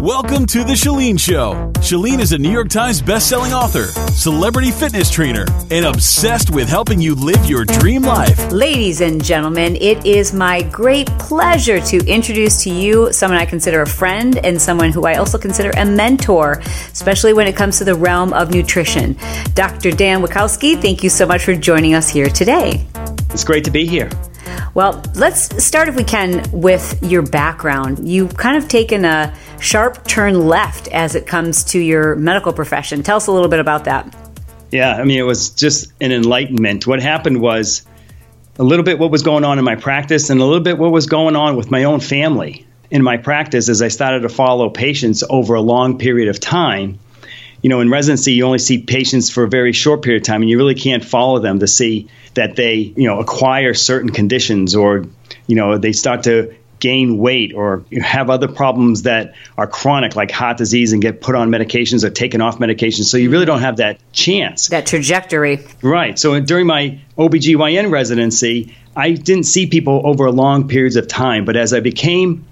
Welcome to The Chalene Show. Chalene is a New York Times bestselling author, celebrity fitness trainer, and obsessed with helping you live your dream life. Ladies and gentlemen, it is my great pleasure to introduce to you someone I consider a friend and someone who I also consider a mentor, especially when it comes to the realm of nutrition. Dr. Dan Witkowski, thank you so much for joining us here today. It's great to be here. Well, let's start, if we can, with your background. You've kind of taken a sharp turn left as it comes to your medical profession. Tell us a little bit about that. Yeah, I mean, it was just an enlightenment. What happened was a little bit what was going on in my practice and a little bit what was going on with my own family in my practice as I started to follow patients over a long period of time. You know, in residency, you only see patients for a very short period of time, and you really can't follow them to see that they, you know, acquire certain conditions or, you know, they start to gain weight or have other problems that are chronic, like heart disease, and get put on medications or taken off medications. So you really don't have that chance. That trajectory. Right. So during my OBGYN residency, I didn't see people over long periods of time. But as I became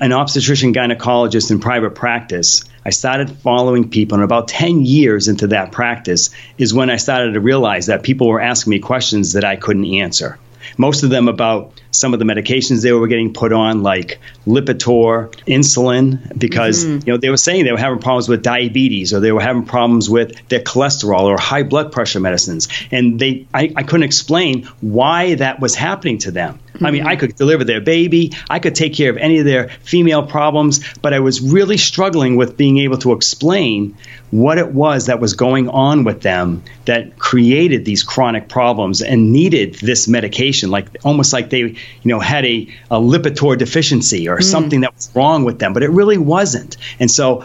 an obstetrician gynecologist in private practice, I started following people, and about 10 years into that practice is when I started to realize that people were asking me questions that I couldn't answer. Most of them about some of the medications they were getting put on, like Lipitor, insulin, because mm-hmm. you know they were saying they were having problems with diabetes or they were having problems with their cholesterol or high blood pressure medicines, and they I, I couldn't explain why that was happening to them. Mm-hmm. I mean, I could deliver their baby, I could take care of any of their female problems, but I was really struggling with being able to explain what it was that was going on with them that created these chronic problems and needed this medication, like almost like they you know, had a, a Lipitor deficiency or mm. something that was wrong with them, but it really wasn't. And so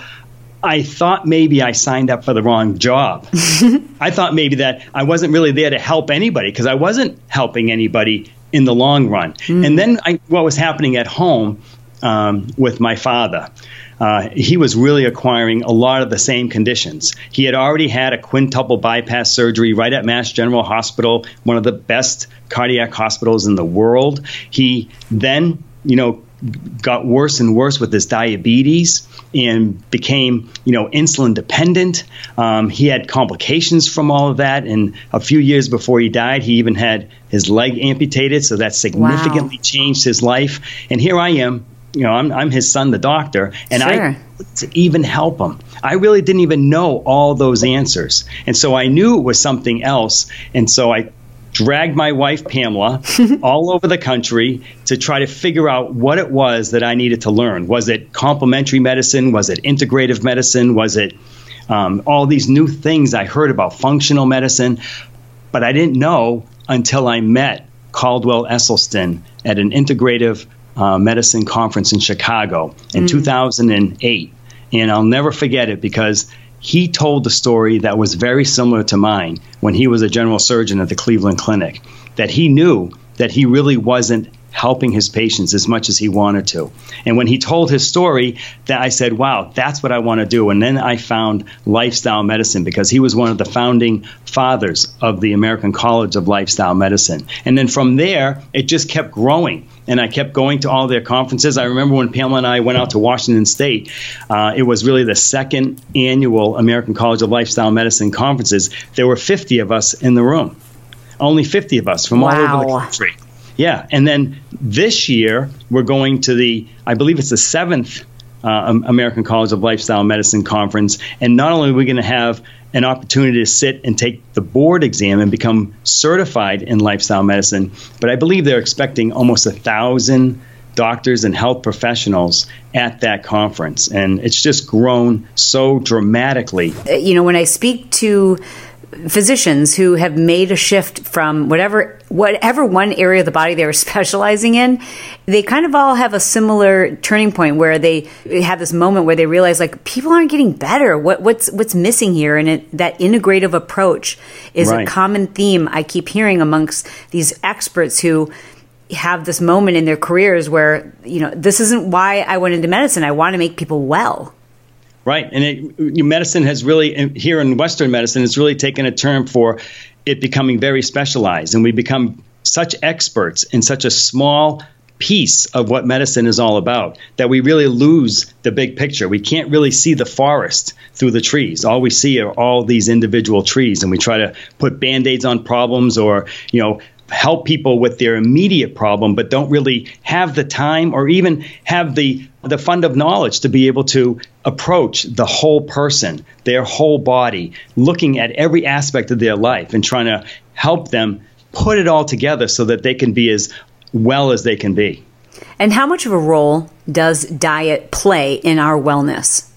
I thought maybe I signed up for the wrong job. I thought maybe that I wasn't really there to help anybody because I wasn't helping anybody in the long run. Mm. And then I, what was happening at home um, with my father uh, he was really acquiring a lot of the same conditions. He had already had a quintuple bypass surgery right at Mass General Hospital, one of the best cardiac hospitals in the world. He then, you know, got worse and worse with his diabetes and became, you know, insulin dependent. Um, he had complications from all of that, and a few years before he died, he even had his leg amputated. So that significantly wow. changed his life. And here I am, you know, I'm, I'm his son, the doctor, and sure. I to even help him. I really didn't even know all those answers, and so I knew it was something else, and so I dragged my wife Pamela all over the country to try to figure out what it was that I needed to learn. Was it complementary medicine? Was it integrative medicine? Was it um, all these new things I heard about functional medicine? But I didn't know until I met Caldwell Esselstyn at an integrative uh, medicine conference in Chicago in mm. 2008. And I'll never forget it because he told a story that was very similar to mine when he was a general surgeon at the Cleveland Clinic. That he knew that he really wasn't helping his patients as much as he wanted to. And when he told his story, that I said, "Wow, that's what I want to do." And then I found lifestyle medicine because he was one of the founding fathers of the American College of Lifestyle Medicine. And then from there, it just kept growing. And I kept going to all their conferences. I remember when Pamela and I went out to Washington State, uh, it was really the second annual American College of Lifestyle Medicine conferences. There were 50 of us in the room only 50 of us from wow. all over the country. Yeah, and then this year we're going to the, I believe it's the seventh uh, American College of Lifestyle Medicine conference, and not only are we going to have an opportunity to sit and take the board exam and become certified in lifestyle medicine, but I believe they're expecting almost a thousand doctors and health professionals at that conference, and it's just grown so dramatically. You know, when I speak to physicians who have made a shift from whatever whatever one area of the body they were specializing in they kind of all have a similar turning point where they have this moment where they realize like people aren't getting better. What what's what's missing here? And it, that integrative approach is right. a common theme i keep hearing amongst these experts who have this moment in their careers where you know this isn't why i went into medicine. I want to make people well Right, and it, medicine has really here in Western medicine, it's really taken a turn for it becoming very specialized, and we become such experts in such a small piece of what medicine is all about that we really lose the big picture. We can't really see the forest through the trees. All we see are all these individual trees, and we try to put band aids on problems or, you know, help people with their immediate problem, but don't really have the time or even have the the fund of knowledge to be able to approach the whole person, their whole body, looking at every aspect of their life and trying to help them put it all together so that they can be as well as they can be. And how much of a role does diet play in our wellness?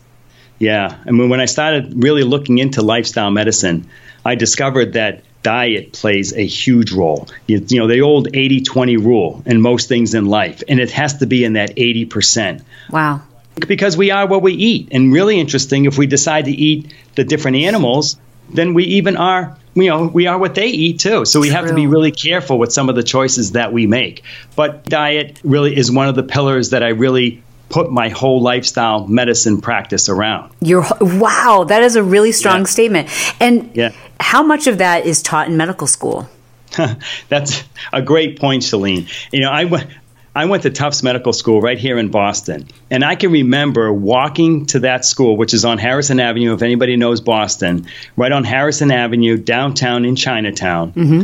Yeah. I mean, when I started really looking into lifestyle medicine, I discovered that diet plays a huge role. You, you know, the old 80 20 rule in most things in life, and it has to be in that 80%. Wow. Because we are what we eat. And really interesting, if we decide to eat the different animals, then we even are you know we are what they eat too so we True. have to be really careful with some of the choices that we make but diet really is one of the pillars that i really put my whole lifestyle medicine practice around You're, wow that is a really strong yeah. statement and yeah. How much of that is taught in medical school That's a great point, Chalene. You know, I went I went to Tufts Medical School right here in Boston. And I can remember walking to that school, which is on Harrison Avenue, if anybody knows Boston, right on Harrison Avenue, downtown in Chinatown, mm-hmm.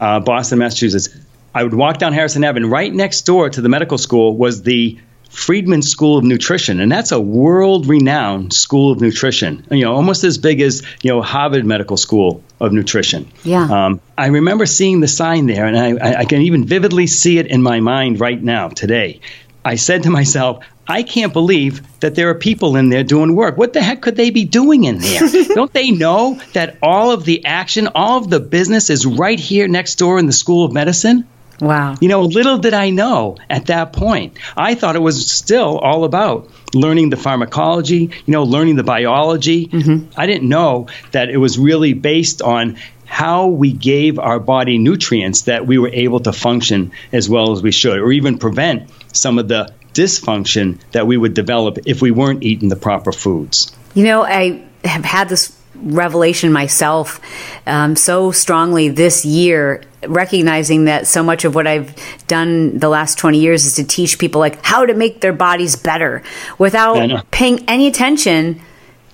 uh, Boston, Massachusetts. I would walk down Harrison Avenue. Right next door to the medical school was the Friedman School of Nutrition, and that's a world-renowned school of nutrition. You know, almost as big as you know Harvard Medical School of Nutrition. Yeah. Um, I remember seeing the sign there, and I, I can even vividly see it in my mind right now today. I said to myself, I can't believe that there are people in there doing work. What the heck could they be doing in there? Don't they know that all of the action, all of the business is right here next door in the School of Medicine? Wow. You know, little did I know at that point. I thought it was still all about learning the pharmacology, you know, learning the biology. Mm-hmm. I didn't know that it was really based on how we gave our body nutrients that we were able to function as well as we should, or even prevent some of the dysfunction that we would develop if we weren't eating the proper foods. You know, I have had this revelation myself um, so strongly this year recognizing that so much of what I've done the last 20 years is to teach people like how to make their bodies better without paying any attention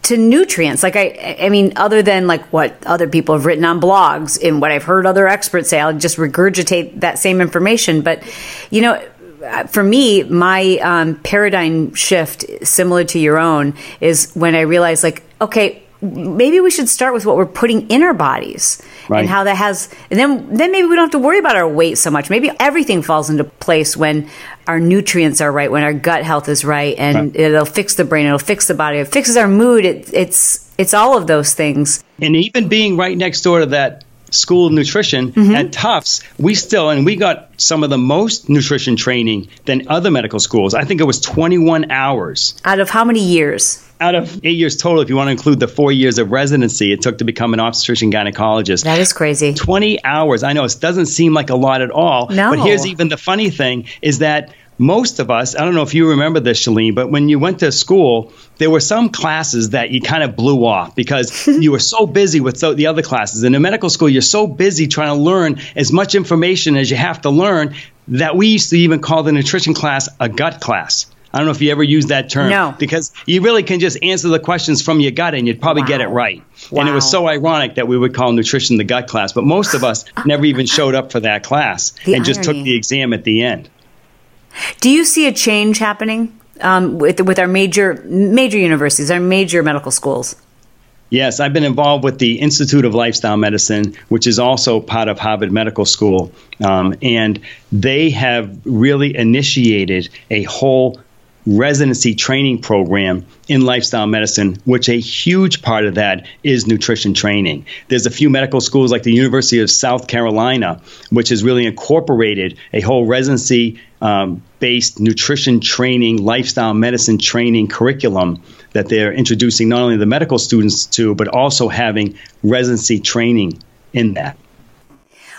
to nutrients. Like I I mean other than like what other people have written on blogs and what I've heard other experts say I'll just regurgitate that same information. But you know for me, my um, paradigm shift, similar to your own, is when I realized, like, okay, maybe we should start with what we're putting in our bodies right. and how that has and then then maybe we don't have to worry about our weight so much maybe everything falls into place when our nutrients are right when our gut health is right and right. it'll fix the brain it'll fix the body it fixes our mood it, it's it's all of those things and even being right next door to that school of nutrition mm-hmm. at Tufts, we still, and we got some of the most nutrition training than other medical schools. I think it was 21 hours. Out of how many years? Out of eight years total, if you want to include the four years of residency it took to become an obstetrician gynecologist. That is crazy. 20 hours. I know it doesn't seem like a lot at all. No. But here's even the funny thing is that most of us, I don't know if you remember this, Chalene, but when you went to school, there were some classes that you kind of blew off because you were so busy with the other classes. In a medical school, you're so busy trying to learn as much information as you have to learn that we used to even call the nutrition class a gut class. I don't know if you ever used that term. No. Because you really can just answer the questions from your gut and you'd probably wow. get it right. Wow. And it was so ironic that we would call nutrition the gut class, but most of us never even showed up for that class the and irony. just took the exam at the end. Do you see a change happening um, with with our major major universities, our major medical schools? Yes, I've been involved with the Institute of Lifestyle Medicine, which is also part of Harvard Medical School. Um, and they have really initiated a whole residency training program in lifestyle medicine, which a huge part of that is nutrition training. There's a few medical schools like the University of South Carolina, which has really incorporated a whole residency um, based nutrition training, lifestyle medicine training curriculum that they're introducing not only the medical students to, but also having residency training in that.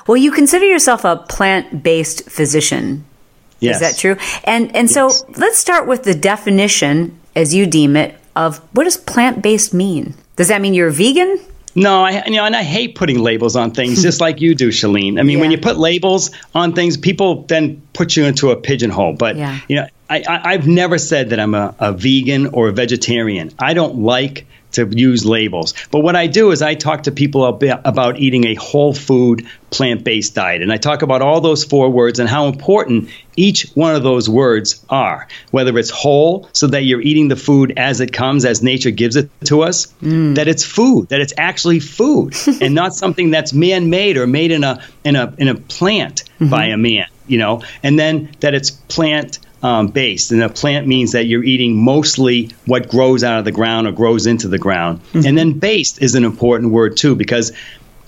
Well, you consider yourself a plant based physician. Yes. Is that true? And and yes. so let's start with the definition, as you deem it, of what does plant based mean? Does that mean you're vegan? No, I you know, and I hate putting labels on things, just like you do, Chalene. I mean, Yeah. when you put labels on things, people then put you into a pigeonhole. But Yeah. you know, I, I, I've never said that I'm a, a vegan or a vegetarian. I don't like to use labels. But what I do is I talk to people ab- about eating a whole food, plant based diet. And I talk about all those four words and how important each one of those words are. Whether it's whole, so that you're eating the food as it comes, as nature gives it to us, mm. that it's food, that it's actually food and not something that's man made or made in a, in a, in a plant mm-hmm. by a man, you know, and then that it's plant um, based. And a plant means that you're eating mostly what grows out of the ground or grows into the ground. And then based is an important word too, because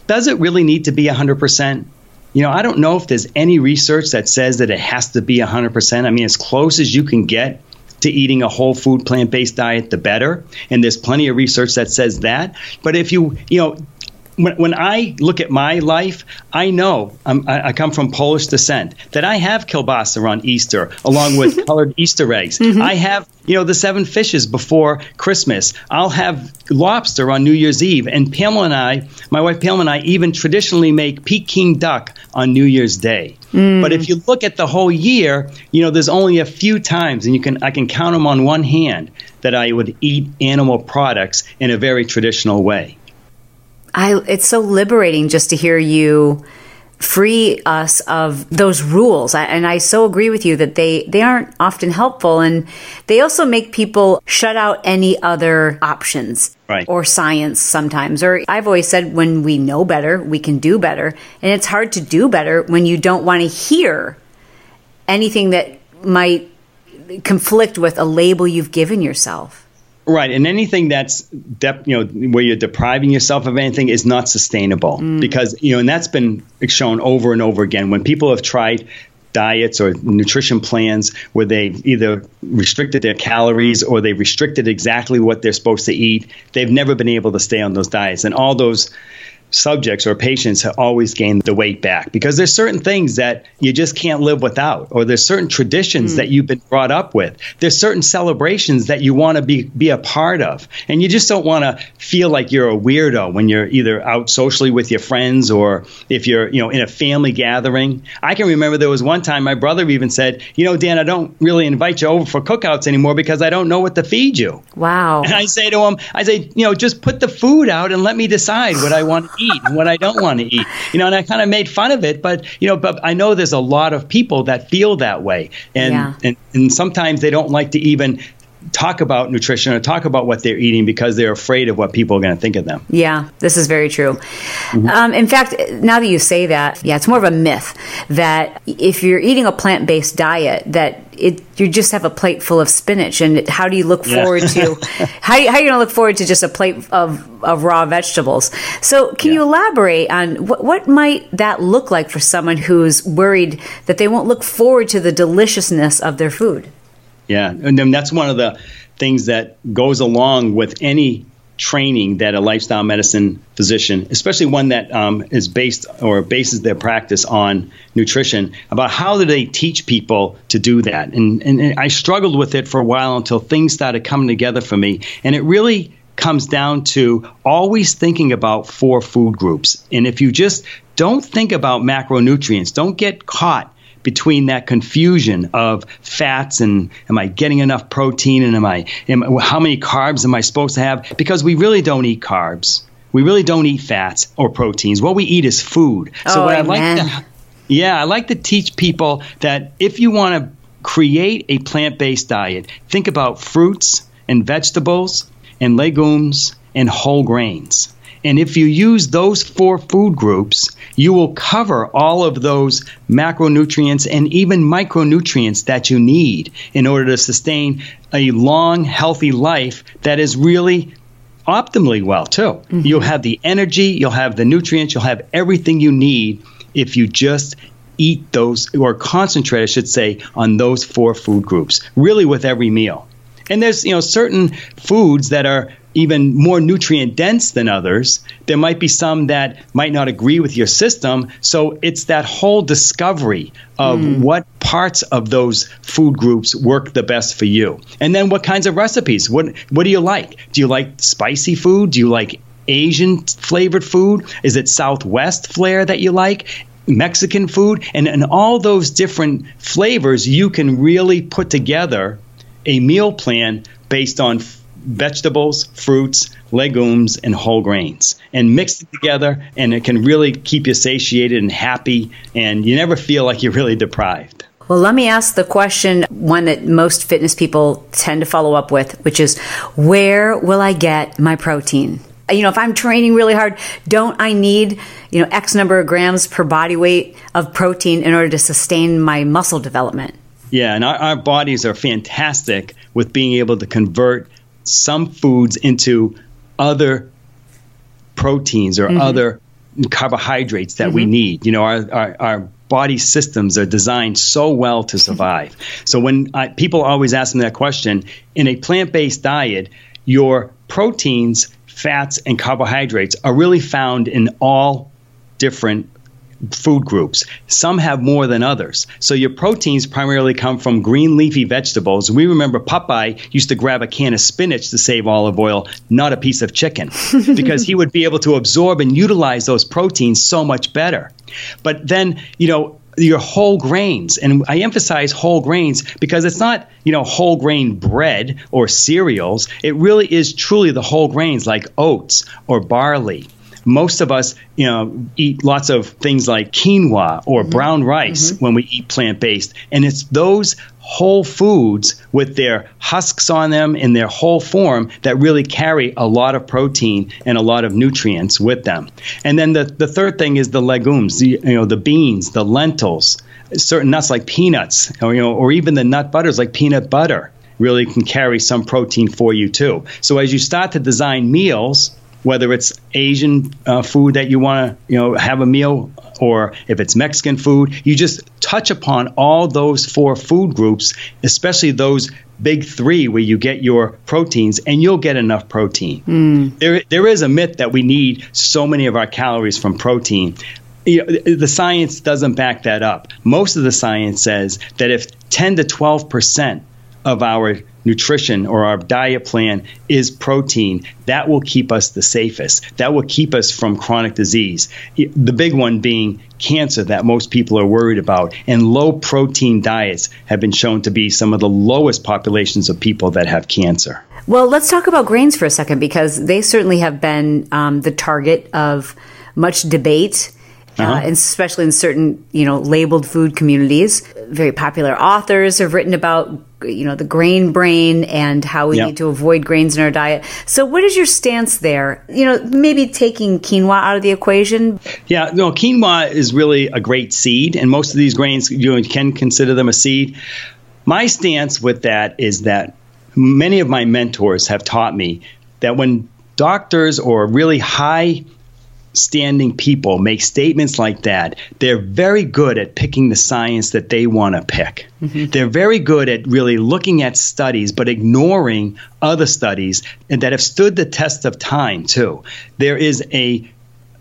does it really need to be 100%? You know, I don't know if there's any research that says that it has to be 100%. I mean, as close as you can get to eating a whole food plant based diet, the better. And there's plenty of research that says that. But if you, you know, when, when I look at my life, I know I'm, I, I come from Polish descent, that I have kielbasa on Easter along with colored Easter eggs. Mm-hmm. I have, you know, the seven fishes before Christmas. I'll have lobster on New Year's Eve. And Pamela and I, my wife Pamela and I, even traditionally make Peking duck on New Year's Day. Mm. But if you look at the whole year, you know, there's only a few times, and you can I can count them on one hand that I would eat animal products in a very traditional way. I it's so liberating just to hear you free us of those rules. I, and i so agree with you that they they aren't often helpful and they also make people shut out any other options Right. or science sometimes. Or i've always said when we know better we can do better. And it's hard to do better when you don't want to hear anything that might conflict with a label you've given yourself Right, and anything that's dep- you know where you're depriving yourself of anything is not sustainable mm. because you know, and that's been shown over and over again when people have tried diets or nutrition plans where they've either restricted their calories or they've restricted exactly what they're supposed to eat. They've never been able to stay on those diets, and all those subjects or patients have always gained the weight back because there's certain things that you just can't live without or there's certain traditions that hmm. you've been brought up with. There's certain celebrations that you want to be be a part of and you just don't want to feel like you're a weirdo when you're either out socially with your friends or if you're you know in a family gathering. I can remember there was one time my brother even said you know dan i don't really invite you over for cookouts anymore because i don't know what to feed you. Wow. And I say to him, I say, you know, just put the food out and let me decide what I want to eat and what I don't want to eat. You know, and I kind of made fun of it, but you know, but I know there's a lot of people that feel that way, and Yeah. and, and sometimes they don't like to even talk about nutrition or talk about what they're eating because they're afraid of what people are going to think of them. Yeah, this is very true. Um, in fact, now that you say that, yeah, it's more of a myth that if you're eating a plant based diet, that it you just have a plate full of spinach, and how do you look Yeah. forward to how, how are you going to look forward to just a plate of, of raw vegetables? So, can you elaborate on what what might that look like for someone who's worried that they won't look forward to the deliciousness of their food? Yeah, and then that's one of the things that goes along with any training that a lifestyle medicine physician, especially one that um, is based or bases their practice on nutrition, about how do they teach people to do that? And, and, and I struggled with it for a while until things started coming together for me, and it really comes down to always thinking about four food groups. And if you just don't think about macronutrients, don't get caught between that confusion of fats and am I getting enough protein and am I am, how many carbs am I supposed to have? Because we really don't eat carbs. We really don't eat fats or proteins. What we eat is food. So Oh, what I amen. like to yeah, I like to teach people that if you want to create a plant-based diet, think about fruits and vegetables and legumes and whole grains. And if you use those four food groups, you will cover all of those macronutrients and even micronutrients that you need in order to sustain a long, healthy life that is really optimally well, too. Mm-hmm. You'll have the energy, you'll have the nutrients, you'll have everything you need if you just eat those, or concentrate, I should say, on those four food groups, really with every meal. And there's, you know, certain foods that are even more nutrient dense than others. There might be some that might not agree with your system. So it's that whole discovery of hmm. what parts of those food groups work the best for you. And then what kinds of recipes? What what do you like? Do you like spicy food? Do you like Asian flavored food? Is it Southwest flair that you like? Mexican food? And, and all those different flavors, you can really put together a meal plan based on vegetables, fruits, legumes, and whole grains, and mix it together, and it can really keep you satiated and happy, and you never feel like you're really deprived. Well, let me ask the question, one that most fitness people tend to follow up with, which is where will I get my protein? You know, if I'm training really hard, don't I need, you know, X number of grams per body weight of protein in order to sustain my muscle development? Yeah, and our, our bodies are fantastic with being able to convert some foods into other proteins or mm-hmm. other carbohydrates that mm-hmm. we need. You know, our, our, our, body systems are designed so well to survive. so when I, people always ask me that question, in a plant based diet, your proteins, fats, and carbohydrates are really found in all different food groups. Some have more than others. So your proteins primarily come from green leafy vegetables. We remember Popeye used to grab a can of spinach to save Olive Oyl, not a piece of chicken, because he would be able to absorb and utilize those proteins so much better. But then, you know, your whole grains and i emphasize whole grains because it's not you know whole grain bread or cereals it really is truly the whole grains like oats or barley most of us, you know, eat lots of things like quinoa or mm-hmm. brown rice mm-hmm. when we eat plant based. And it's those whole foods with their husks on them in their whole form that really carry a lot of protein and a lot of nutrients with them. And then the, the third thing is the legumes, the, you know, the beans, the lentils, certain nuts like peanuts, or, you know, or even the nut butters like peanut butter really can carry some protein for you too. So as you start to design meals, whether it's Asian uh, food that you want to you know have a meal or if it's Mexican food, you just touch upon all those four food groups, especially those big three where you get your proteins and you'll get enough protein. Mm. There, there is a myth that we need so many of our calories from protein. You know, the science doesn't back that up. Most of the science says that if 10 to 12 percent of our nutrition or our diet plan is protein, that will keep us the safest. That will keep us from chronic disease. The big one being cancer that most people are worried about. And low protein diets have been shown to be some of the lowest populations of people that have cancer. Well, let's talk about grains for a second because they certainly have been um, the target of much debate uh-huh. uh, especially in certain you know labeled food communities. Very popular authors have written about you know the grain brain and how we yep. need to avoid grains in our diet. So, what is your stance there? You know, maybe taking quinoa out of the equation. Yeah, no, quinoa is really a great seed, and most of these grains you can consider them a seed. My stance with that is that many of my mentors have taught me that when doctors or really high standing people make statements like that, they're very good at picking the science that they want to pick. Mm-hmm. They're very good at really looking at studies but ignoring other studies and that have stood the test of time too. There is a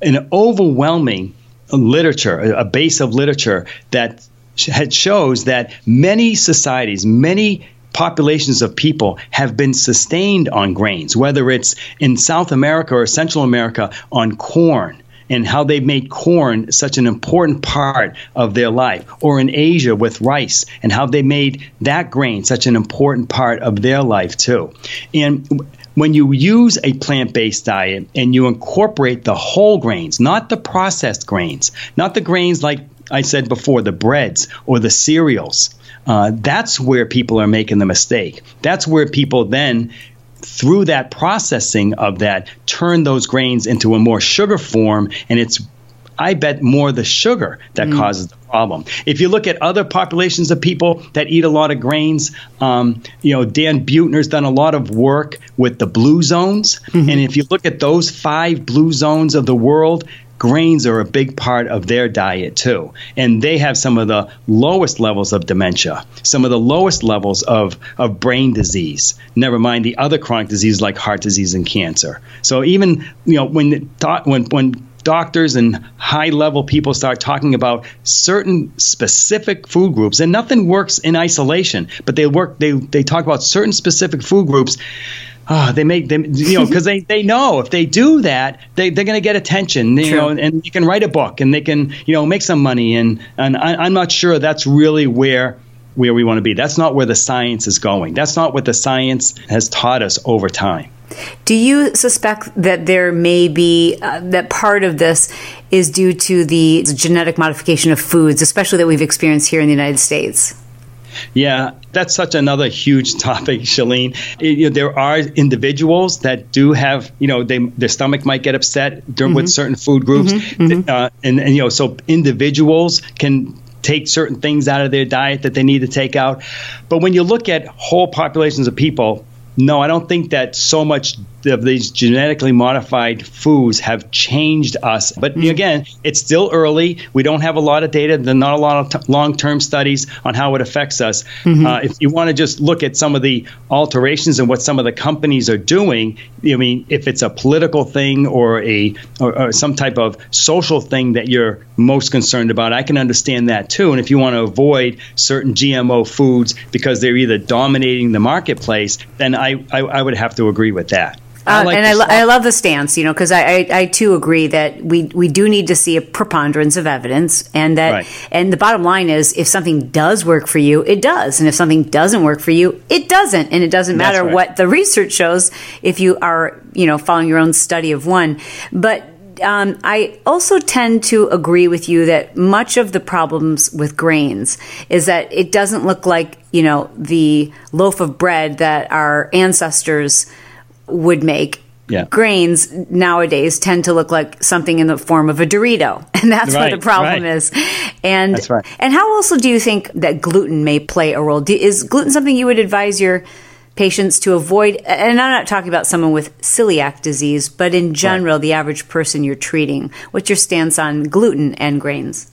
an overwhelming literature, a base of literature that shows that many societies, many populations of people have been sustained on grains, whether it's in South America or Central America on corn and how they made corn such an important part of their life, or in Asia with rice and how they made that grain such an important part of their life too. And when you use a plant based diet and you incorporate the whole grains, not the processed grains, not the grains like I said before, the breads or the cereals, uh, that's where people are making the mistake. That's where people then through that processing of that turn those grains into a more sugar form and it's I bet more the sugar that mm. causes the problem. If you look at other populations of people that eat a lot of grains, um, you know, Dan Buettner's done a lot of work with the blue zones. Mm-hmm. And if you look at those five blue zones of the world, grains are a big part of their diet too. And they have some of the lowest levels of dementia, some of the lowest levels of, of brain disease, never mind the other chronic diseases like heart disease and cancer. So even, you know, when, when, when doctors and high level people start talking about certain specific food groups and nothing works in isolation but they work they, they talk about certain specific food groups oh, they make them, you know, because they, they know if they do that, they, they're going to get attention, you True. know, and they can write a book and they can, you know, make some money. And, and I, I'm not sure that's really where where we want to be. That's not where the science is going. That's not what the science has taught us over time. Do you suspect that there may be uh, that part of this is due to the genetic modification of foods, especially that we've experienced here in the United States? Yeah, that's such another huge topic, Chalene. It, you know, there are individuals that do have, you know, they, their stomach might get upset mm-hmm. with certain food groups, mm-hmm, mm-hmm. Uh, and, and you know, so individuals can take certain things out of their diet that they need to take out. But when you look at whole populations of people, no, I don't think that so much of these genetically modified foods have changed us. But mm-hmm. again, it's still early. We don't have a lot of data. There's not a lot of t- long term studies on how it affects us. Mm-hmm. Uh, if you want to just look at some of the alterations and what some of the companies are doing, I mean, if it's a political thing or a or, or some type of social thing that you're most concerned about, I can understand that too. And if you want to avoid certain GMO foods because they're either dominating the marketplace, then I, I, I would have to agree with that. I uh, like and I, lo- I love the stance, you know, because I, I, I, too agree that we, we do need to see a preponderance of evidence, and that right. and the bottom line is if something does work for you, it does, and if something doesn't work for you, it doesn't, and it doesn't matter right. what the research shows if you are you know following your own study of one. But um, I also tend to agree with you that much of the problems with grains is that it doesn't look like you know the loaf of bread that our ancestors would make. Yeah. Grains nowadays tend to look like something in the form of a Dorito, and that's right, what the problem right. is. And right. and how also do you think that gluten may play a role? Do, is gluten something you would advise your patients to avoid? And I'm not talking about someone with celiac disease, but in general, the average person you're treating. What's your stance on gluten and grains?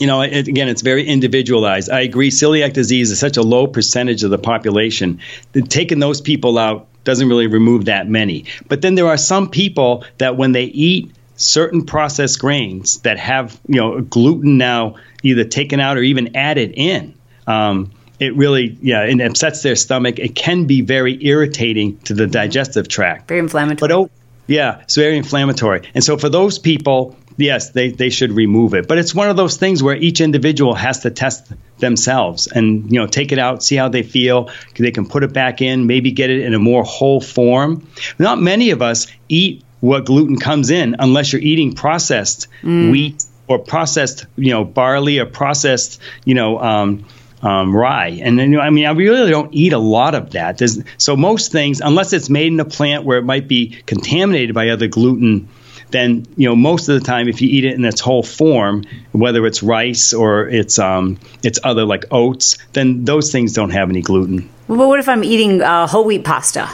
you know, it, again, it's very individualized. I agree. Celiac disease is such a low percentage of the population that taking those people out doesn't really remove that many. But then there are some people that when they eat certain processed grains that have you know gluten now either taken out or even added in. Um, it really, yeah, it upsets their stomach. It can be very irritating to the digestive tract. Very inflammatory. But oh, yeah, it's very inflammatory. And so for those people, yes, they, they should remove it. But it's one of those things where each individual has to test themselves and you know take it out, see how they feel. They can put it back in, maybe get it in a more whole form. Not many of us eat what gluten comes in unless you're eating processed mm. wheat or processed you know barley or processed you know. Um, um, rye. And then, I mean, I really don't eat a lot of that. There's, so most things, unless it's made in a plant where it might be contaminated by other gluten then you know most of the time if you eat it in its whole form, whether it's rice or it's um, it's other like oats, then those things don't have any gluten. Well, but what if I'm eating uh, whole wheat pasta?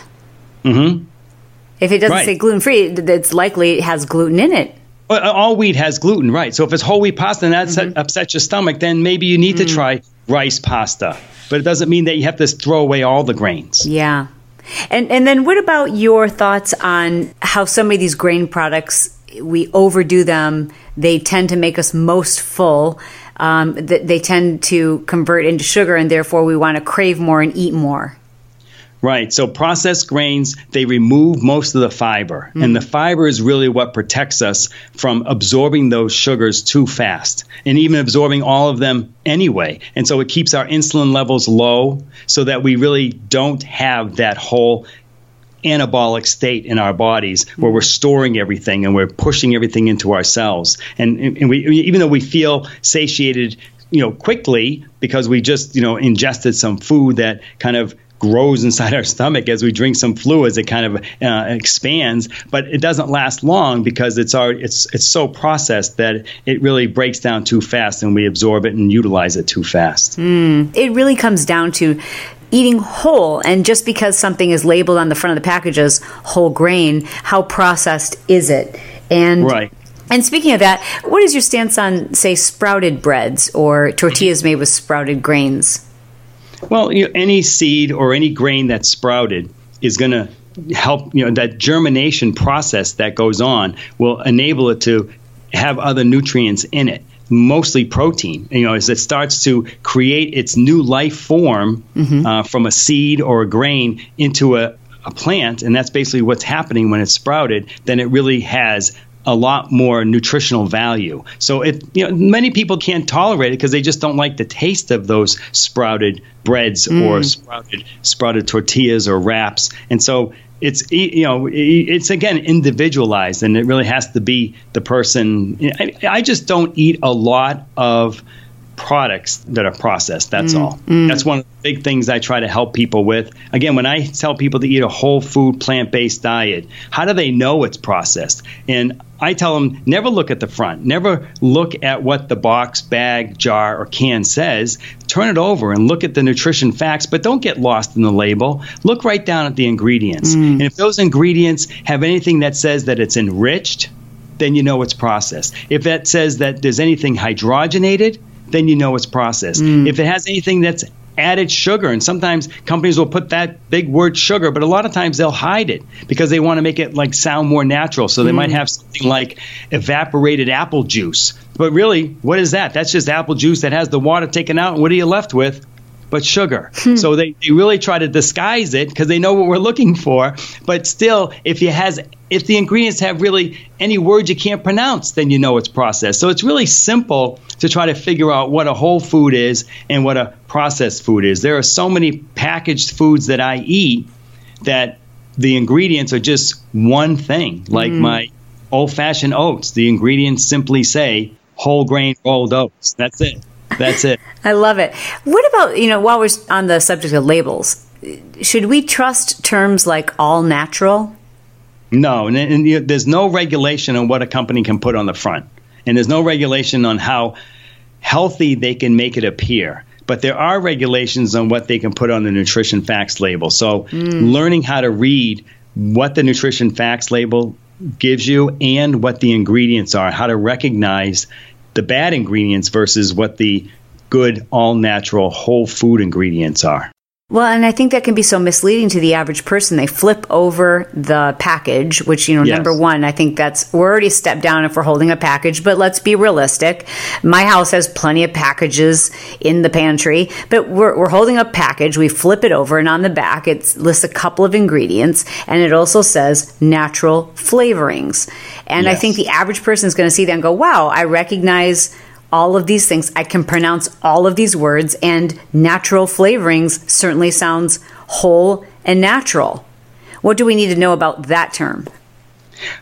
Mm-hmm. If it doesn't right. say gluten free, it's likely it has gluten in it. Well, all wheat has gluten, right? So if it's whole wheat pasta and that mm-hmm. upsets your stomach, then maybe you need mm. to try rice pasta. But it doesn't mean that you have to throw away all the grains. Yeah. And and then what about your thoughts on how some of these grain products we overdo them? They tend to make us most full. Um, they tend to convert into sugar, and therefore we want to crave more and eat more. Right. So processed grains, they remove most of the fiber. Mm. And the fiber is really what protects us from absorbing those sugars too fast and even absorbing all of them anyway. And so it keeps our insulin levels low so that we really don't have that whole anabolic state in our bodies where we're storing everything and we're pushing everything into our cells. And, and we, even though we feel satiated you know quickly because we just you know ingested some food that kind of grows inside our stomach as we drink some fluids. It kind of uh, expands, but it doesn't last long because it's already, it's it's so processed that it really breaks down too fast, and we absorb it and utilize it too fast. Mm. It really comes down to eating whole and just because something is labeled on the front of the package as whole grain how processed is it and right and speaking of that what is your stance on say sprouted breads or tortillas made with sprouted grains well, you know, any seed or any grain that's sprouted is going to help, you know, that germination process that goes on will enable it to have other nutrients in it mostly protein. You know, as it starts to create its new life form mm-hmm. uh, from a seed or a grain into a, a plant, and that's basically what's happening when it's sprouted, then it really has a lot more nutritional value. So it you know many people can't tolerate it because they just don't like the taste of those sprouted breads mm. or sprouted sprouted tortillas or wraps. And so it's you know it's again individualized and it really has to be the person I, I just don't eat a lot of products that are processed. That's mm, all. Mm. That's one of the big things I try to help people with. Again, when I tell people to eat a whole food, plant based diet, how do they know it's processed? And I tell them never look at the front, never look at what the box, bag, jar, or can says. Turn it over and look at the nutrition facts, but don't get lost in the label. Look right down at the ingredients. Mm. And if those ingredients have anything that says that it's enriched, then you know it's processed. If it says that there's anything hydrogenated, then you know it's processed. Mm. If it has anything that's added sugar, and sometimes companies will put that big word sugar, but a lot of times they'll hide it because they want to make it like sound more natural. So they mm. might have something like evaporated apple juice. But really, what is that? That's just apple juice that has the water taken out. And what are you left with? but sugar. Hmm. So they, they really try to disguise it because they know what we're looking for. But still, if it has if the ingredients have really any words you can't pronounce, then you know it's processed. So it's really simple to try to figure out what a whole food is and what a processed food is. There are so many packaged foods that I eat that the ingredients are just one thing. Like mm. my old fashioned oats, the ingredients simply say whole grain rolled oats. That's it. That's it. I love it. What about, you know, while we're on the subject of labels, should we trust terms like all natural? No, and, and know, there's no regulation on what a company can put on the front, and there's no regulation on how healthy they can make it appear. But there are regulations on what they can put on the nutrition facts label. So, mm. learning how to read what the nutrition facts label gives you and what the ingredients are, how to recognize the bad ingredients versus what the good, all natural, whole food ingredients are. Well, and I think that can be so misleading to the average person. They flip over the package, which, you know, yes. number one, I think that's, we're already stepped down if we're holding a package, but let's be realistic. My house has plenty of packages in the pantry, but we're, we're holding a package. We flip it over, and on the back, it lists a couple of ingredients, and it also says natural flavorings. And yes. I think the average person is going to see that and go, wow, I recognize all of these things. I can pronounce all of these words, and natural flavorings certainly sounds whole and natural. What do we need to know about that term?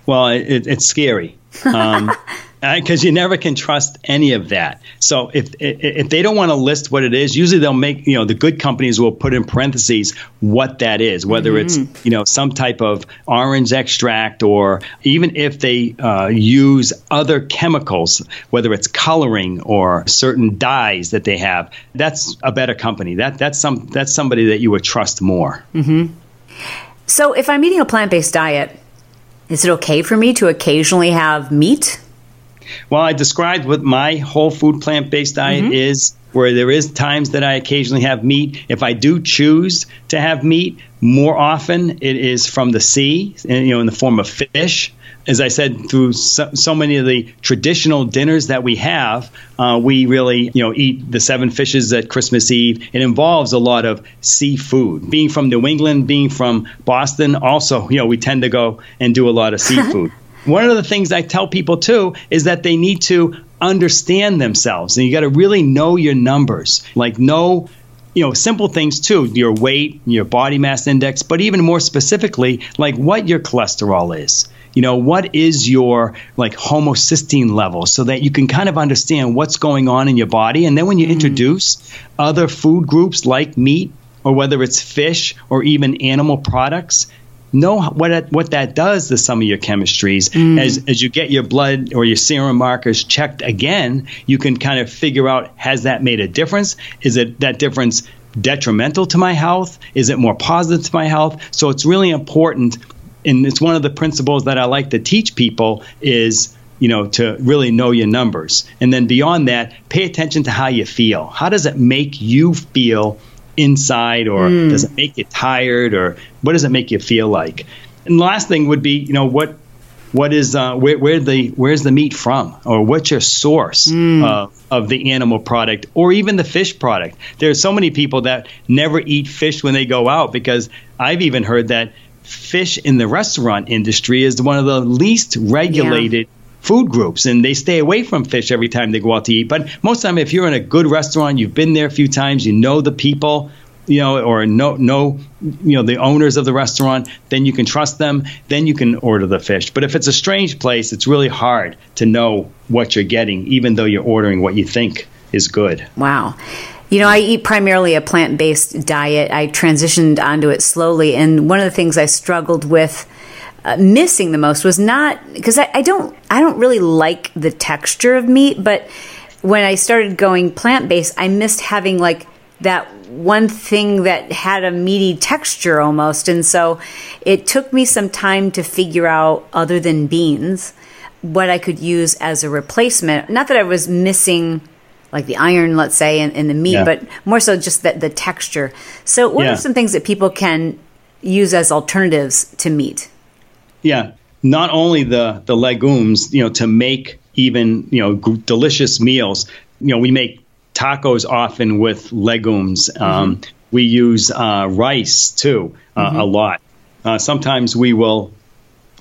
Well, it, it's scary. Um, because you never can trust any of that. So if if they don't want to list what it is, usually they'll make you know the good companies will put in parentheses what that is, whether mm-hmm. it's you know some type of orange extract or even if they uh, use other chemicals, whether it's coloring or certain dyes that they have. That's a better company. That that's some that's somebody that you would trust more. Mm-hmm. So if I'm eating a plant based diet. Is it okay for me to occasionally have meat? Well, I described what my whole food plant based diet mm-hmm. is, where there is times that I occasionally have meat. If I do choose to have meat, more often it is from the sea, you know, in the form of fish. As I said, through so, so many of the traditional dinners that we have, uh, we really, you know, eat the seven fishes at Christmas Eve. It involves a lot of seafood. Being from New England, being from Boston, also, you know, we tend to go and do a lot of seafood. One of the things I tell people too is that they need to understand themselves. And you got to really know your numbers. Like know you know simple things too. Your weight your body mass index but even more specifically like what your cholesterol is. You know what is your like homocysteine level? So that you can kind of understand what's going on in your body. And then when you mm-hmm. introduce other food groups like meat or whether it's fish or even animal products know what that, what that does to some of your chemistries. Mm. As, as you get your blood or your serum markers checked again, you can kind of figure out has that made a difference? Is it that difference detrimental to my health? Is it more positive to my health? So it's really important, and it's one of the principles that I like to teach people is you know to really know your numbers and then beyond that pay attention to how you feel how does it make you feel inside or mm. does it make you tired or what does it make you feel like and the last thing would be you know what what is uh, where, where the where's the meat from or what's your source mm. uh, of the animal product or even the fish product there's so many people that never eat fish when they go out because i've even heard that fish in the restaurant industry is one of the least regulated. Yeah food groups and they stay away from fish every time they go out to eat. But most of the time, if you're in a good restaurant, you've been there a few times, you know the people, you know, or know know you know the owners of the restaurant, then you can trust them. Then you can order the fish. But if it's a strange place, it's really hard to know what you're getting, even though you're ordering what you think is good. Wow. You know, I eat primarily a plant based diet. I transitioned onto it slowly. And one of the things I struggled with uh, missing the most was not because I, I don't I don't really like the texture of meat, but when I started going plant based, I missed having like that one thing that had a meaty texture almost. And so it took me some time to figure out, other than beans, what I could use as a replacement. Not that I was missing like the iron, let's say, in, the meat, yeah. but more so just the, the texture. So, what yeah. are some things that people can use as alternatives to meat? Yeah, not only the the legumes, you know, to make even you know g- delicious meals. You know, we make tacos often with legumes. Mm-hmm. Um, we use uh, rice too uh, mm-hmm. a lot. Uh, sometimes we will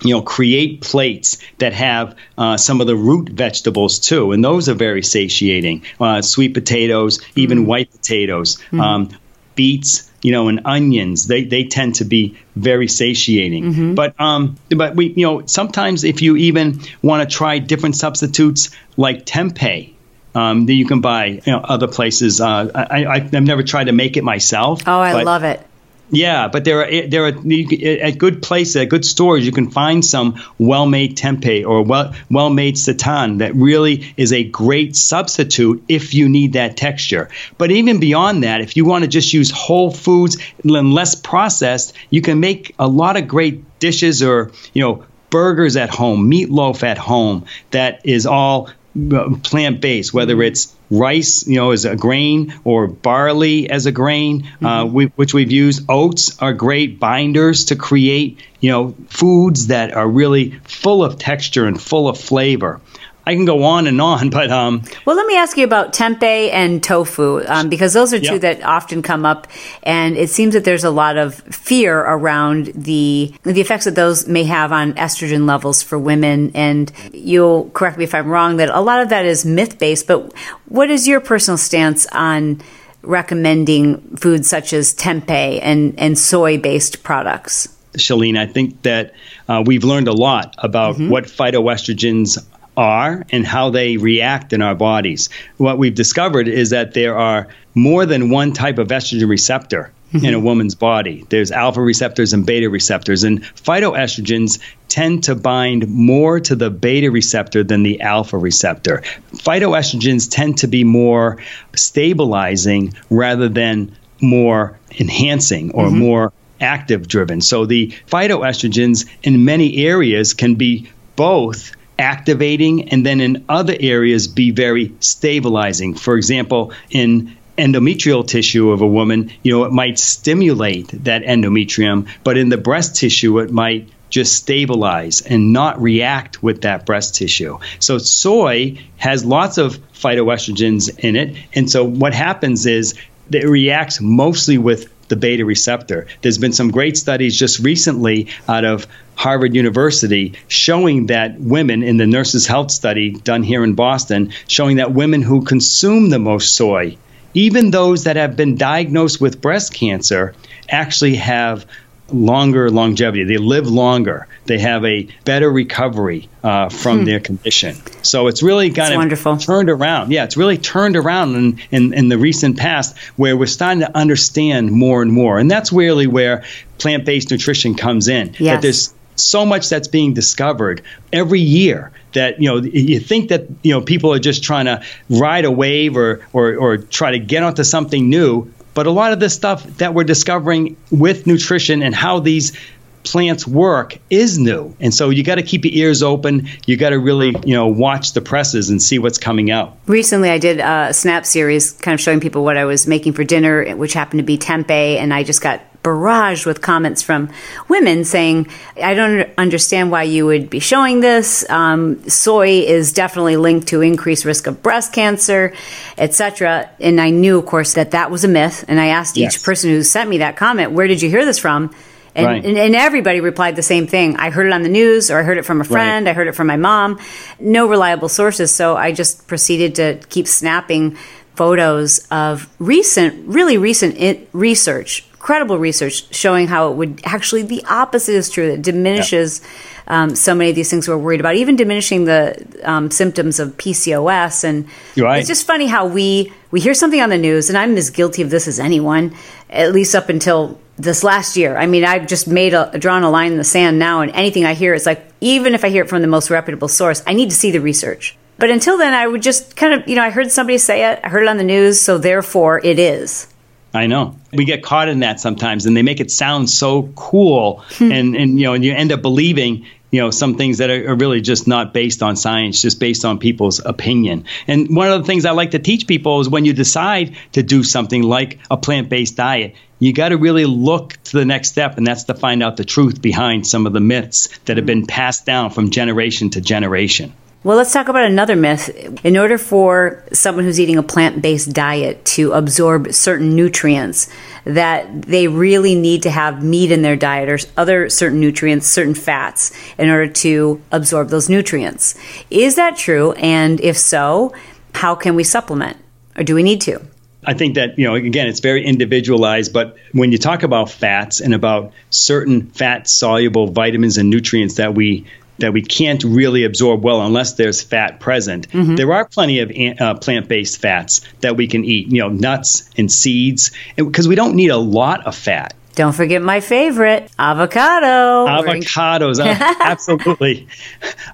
you know, create plates that have uh, some of the root vegetables too, and those are very satiating. Uh, sweet potatoes, even mm-hmm. white potatoes, mm-hmm. um, beets, you know, and onions. They they tend to be very satiating. Mm-hmm. But um, but we you know sometimes if you even want to try different substitutes like tempeh. Um, that you can buy, you know, other places. Uh, I, I, have never tried to make it myself. Oh, I love it. Yeah, but there are there are at good places, at good stores, you can find some well-made tempeh or well well-made seitan that really is a great substitute if you need that texture. But even beyond that, if you want to just use whole foods and less processed, you can make a lot of great dishes or you know burgers at home, meatloaf at home that is all plant based, whether it's rice, you know, as a grain or barley as a grain, uh, mm-hmm. uh, we, which we've used. Oats are great binders to create, you know, foods that are really full of texture and full of flavor. I can go on and on, but um. Well, let me ask you about tempeh and tofu um, because those are two that often come up, and it seems that there's a lot of fear around the the effects that those may have on estrogen levels for women. And you'll correct me if I'm wrong that a lot of that is myth based. But what is your personal stance on? recommending foods such as tempeh and, and soy based products? Chalene, I think that uh, we've learned a lot about mm-hmm. what phytoestrogens are and how they react in our bodies. What we've discovered is that there are more than one type of estrogen receptor mm-hmm. in a woman's body. There's alpha receptors and beta receptors, and phytoestrogens tend to bind more to the beta receptor than the alpha receptor. Phytoestrogens tend to be more stabilizing rather than more enhancing or mm-hmm. more active driven. So the phytoestrogens in many areas can be both activating and then in other areas be very stabilizing. For example, in endometrial tissue of a woman, you know, it might stimulate that endometrium, but in the breast tissue, it might just stabilize and not react with that breast tissue. So soy has lots of phytoestrogens in it. And so what happens is it reacts mostly with the beta receptor. There's been some great studies just recently out of Harvard University showing that women in the Nurses Health Study done here in Boston, showing that women who consume the most soy, even those that have been diagnosed with breast cancer, actually have longer longevity. They live longer. They have a better recovery uh, from hmm. their condition. So it's really kind of wonderful. turned around. Yeah, it's really turned around in, in, in, the recent past where we're starting to understand more and more. And that's really where plant based nutrition comes in. Yes. That there's so much that's being discovered every year that you know you think that you know people are just trying to ride a wave or or, or try to get onto something new but a lot of the stuff that we're discovering with nutrition and how these plants work is new. And so you got to keep your ears open. You got to really, you know, watch the presses and see what's coming out. Recently, I did a Snap series kind of showing people what I was making for dinner, which happened to be tempeh. And I just got barraged with comments from women saying, I don't understand why you would be showing this. Um, soy is definitely linked to increased risk of breast cancer, etc. And I knew, of course, that that was a myth. And I asked yes. each person who sent me that comment, where did you hear this from? And, Right. and, and everybody replied the same thing. I heard it on the news, or I heard it from a friend, I heard it from my mom. No reliable sources. So I just proceeded to keep snapping photos of recent, really recent i research, credible research showing how it would actually, the opposite is true. It diminishes um, so many of these things we're worried about, even diminishing the um, symptoms of PCOS. And right. it's just funny how we, we hear something on the news, and I'm as guilty of this as anyone, at least up until this last year. I mean, I've just made a drawn a line in the sand now, and anything I hear, it's like even if I hear it from the most reputable source, I need to see the research. But until then, I would just kind of, you know, I heard somebody say it, I heard it on the news, so therefore it is. I know. We get caught in that sometimes and they make it sound so cool hmm. and, and you know, and you end up believing, you know, some things that are, are really just not based on science, just based on people's opinion. And one of the things I like to teach people is when you decide to do something like a plant-based diet, you got to really look to the next step, and that's to find out the truth behind some of the myths that have hmm. been passed down from generation to generation. Well, let's talk about another myth. In order for someone who's eating a plant based diet to absorb certain nutrients, that they really need to have meat in their diet or other certain nutrients, certain fats, in order to absorb those nutrients. Is that true? And if so, how can we supplement? Or do we need to? I think that, you know, again, it's very individualized, but when you talk about fats and about certain fat soluble vitamins and nutrients that we that we can't really absorb well unless there's fat present. There are plenty of uh, plant-based fats that we can eat, you know, nuts and seeds, because we don't need a lot of fat. Don't forget my favorite, avocado. Avocados, uh, absolutely.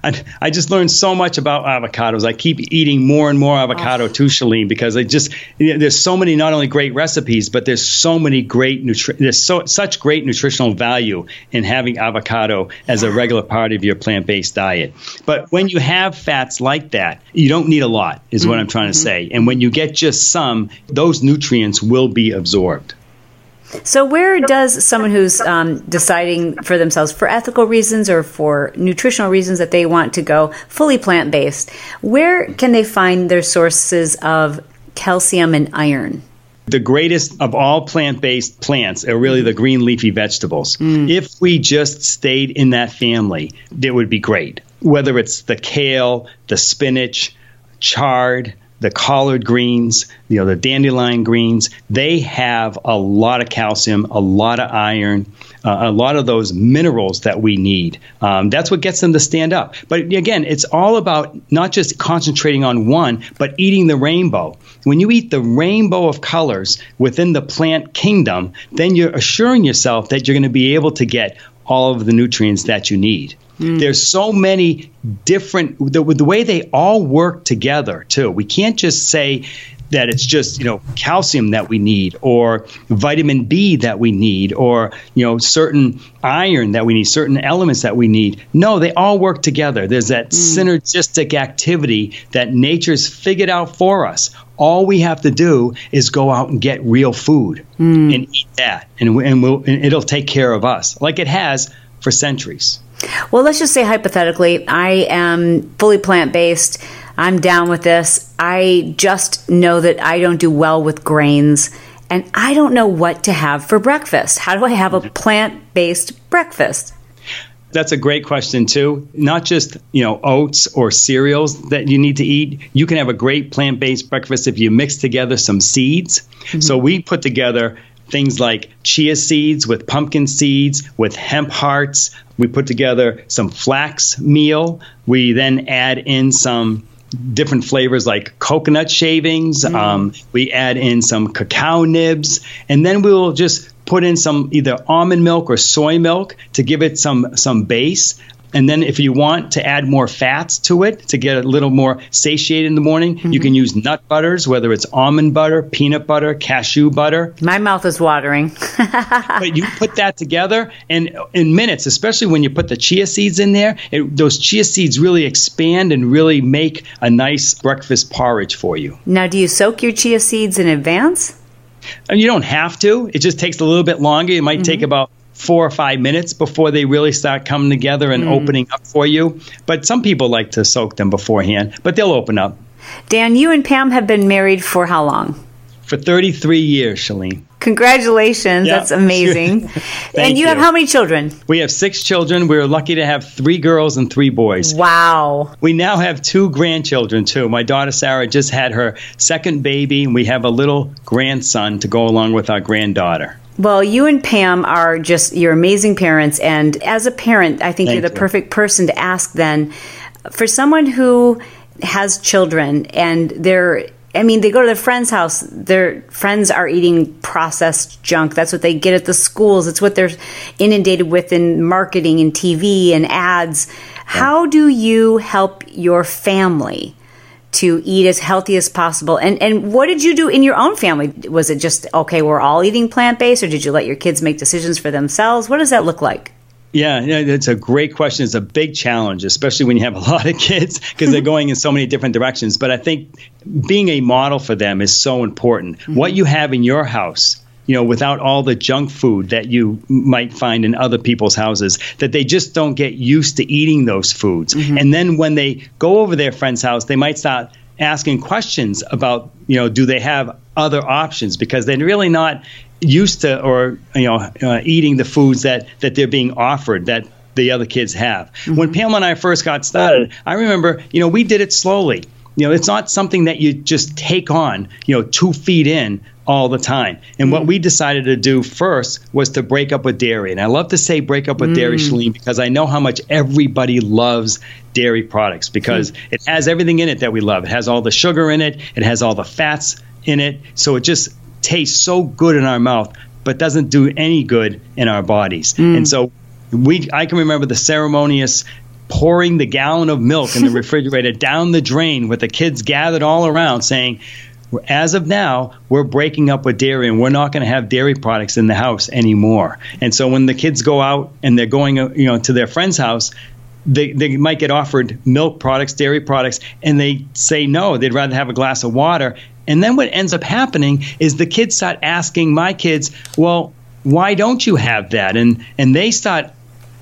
I, I just learned so much about avocados. I keep eating more and more avocado too, Chalene, because I just you know, there's so many not only great recipes, but there's so many great nutri- there's so such great nutritional value in having avocado as a regular part of your plant-based diet. But when you have fats like that, you don't need a lot, is what I'm trying to say. And when you get just some, those nutrients will be absorbed. So, where does someone who's um, deciding for themselves for ethical reasons or for nutritional reasons that they want to go fully plant based, where can they find their sources of calcium and iron? the greatest of all plant based plants are really the green leafy vegetables. If we just stayed in that family, it would be great. Whether it's the kale, the spinach, chard, the collard greens, you know, the dandelion greens, they have a lot of calcium, a lot of iron, uh, a lot of those minerals that we need. Um, that's what gets them to stand up. But again, it's all about not just concentrating on one, but eating the rainbow. When you eat the rainbow of colors within the plant kingdom, then you're assuring yourself that you're going to be able to get all of the nutrients that you need. Mm. There's so many different the, the way they all work together too. We can't just say that it's just you know calcium that we need or vitamin B that we need or you know certain iron that we need certain elements that we need. No they all work together. There's that mm. synergistic activity that nature's figured out for us. All we have to do is go out and get real food mm. and eat that and, and, we'll, and it'll take care of us like it has for centuries Well, let's just say hypothetically, I am fully plant based. I'm down with this. I just know that I don't do well with grains, and I don't know what to have for breakfast. How do I have a plant based breakfast? That's a great question too. Not just you know oats or cereals that you need to eat. You can have a great plant-based breakfast if you mix together some seeds. Mm-hmm. So we put together things like chia seeds with pumpkin seeds with hemp hearts. We put together some flax meal. We then add in some different flavors like coconut shavings. Um, we add in some cacao nibs, and then we will just put in some either almond milk or soy milk to give it some some base. And then, if you want to add more fats to it to get a little more satiated in the morning, you mm-hmm. can use nut butters, whether it's almond butter, peanut butter, cashew butter. My mouth is watering. but you put that together, and in minutes, especially when you put the chia seeds in there, it, those chia seeds really expand and really make a nice breakfast porridge for you. now, do you soak your chia seeds in advance? And you don't have to. It just takes a little bit longer. It might take mm-hmm. about four or five minutes before they really start coming together and hmm. opening up for you. But some people like to soak them beforehand, but they'll open up. Dan, you and Pam have been married for how long? For 33 years, Chalene. Congratulations. That's amazing. and you, you, have how many children? We have six children. We're lucky to have three girls and three boys. Wow. We now have two grandchildren, too. My daughter Sarah just had her second baby, and we have a little grandson to go along with our granddaughter. Well, you and Pam are just, you're amazing parents. And as a parent, I think Thank you're the you. perfect person to ask then for someone who has children and they're I mean, they go to their friend's house. Their friends are eating processed junk. That's what they get at the schools. It's what they're inundated with in marketing and TV and ads. How do you help your family to eat as healthy as possible? And and what did you do in your own family? Was it just okay? We're all eating plant based, or did you let your kids make decisions for themselves? What does that look like? Yeah, yeah, it's a great question. It's a big challenge, especially when you have a lot of kids because they're going in so many different directions. But I think being a model for them is so important. Mm-hmm. What you have in your house, you know, without all the junk food that you might find in other people's houses, that they just don't get used to eating those foods. Mm-hmm. And then when they go over their friend's house, they might start asking questions about, you know, do they have other options because they're really not used to or you know uh, eating the foods that that they're being offered that the other kids have. Mm-hmm. When Pamela and I first got started, I remember you know we did it slowly. You know, it's not something that you just take on, you know, two feet in all the time. And what we decided to do first was to break up with dairy. And I love to say break up with mm. dairy, Chalene, because I know how much everybody loves dairy products because mm. it has everything in it that we love. It has all the sugar in it, it has all the fats in it. So it just tastes so good in our mouth, but doesn't do any good in our bodies. Mm. And so we, I can remember the ceremonious pouring the gallon of milk in the refrigerator down the drain with the kids gathered all around saying, as of now, we're breaking up with dairy and we're not going to have dairy products in the house anymore. And so when the kids go out and they're going, you know, to their friend's house, they, they might get offered milk products, dairy products, and they say no, they'd rather have a glass of water. And then what ends up happening is the kids start asking my kids, well, why don't you have that? And and they start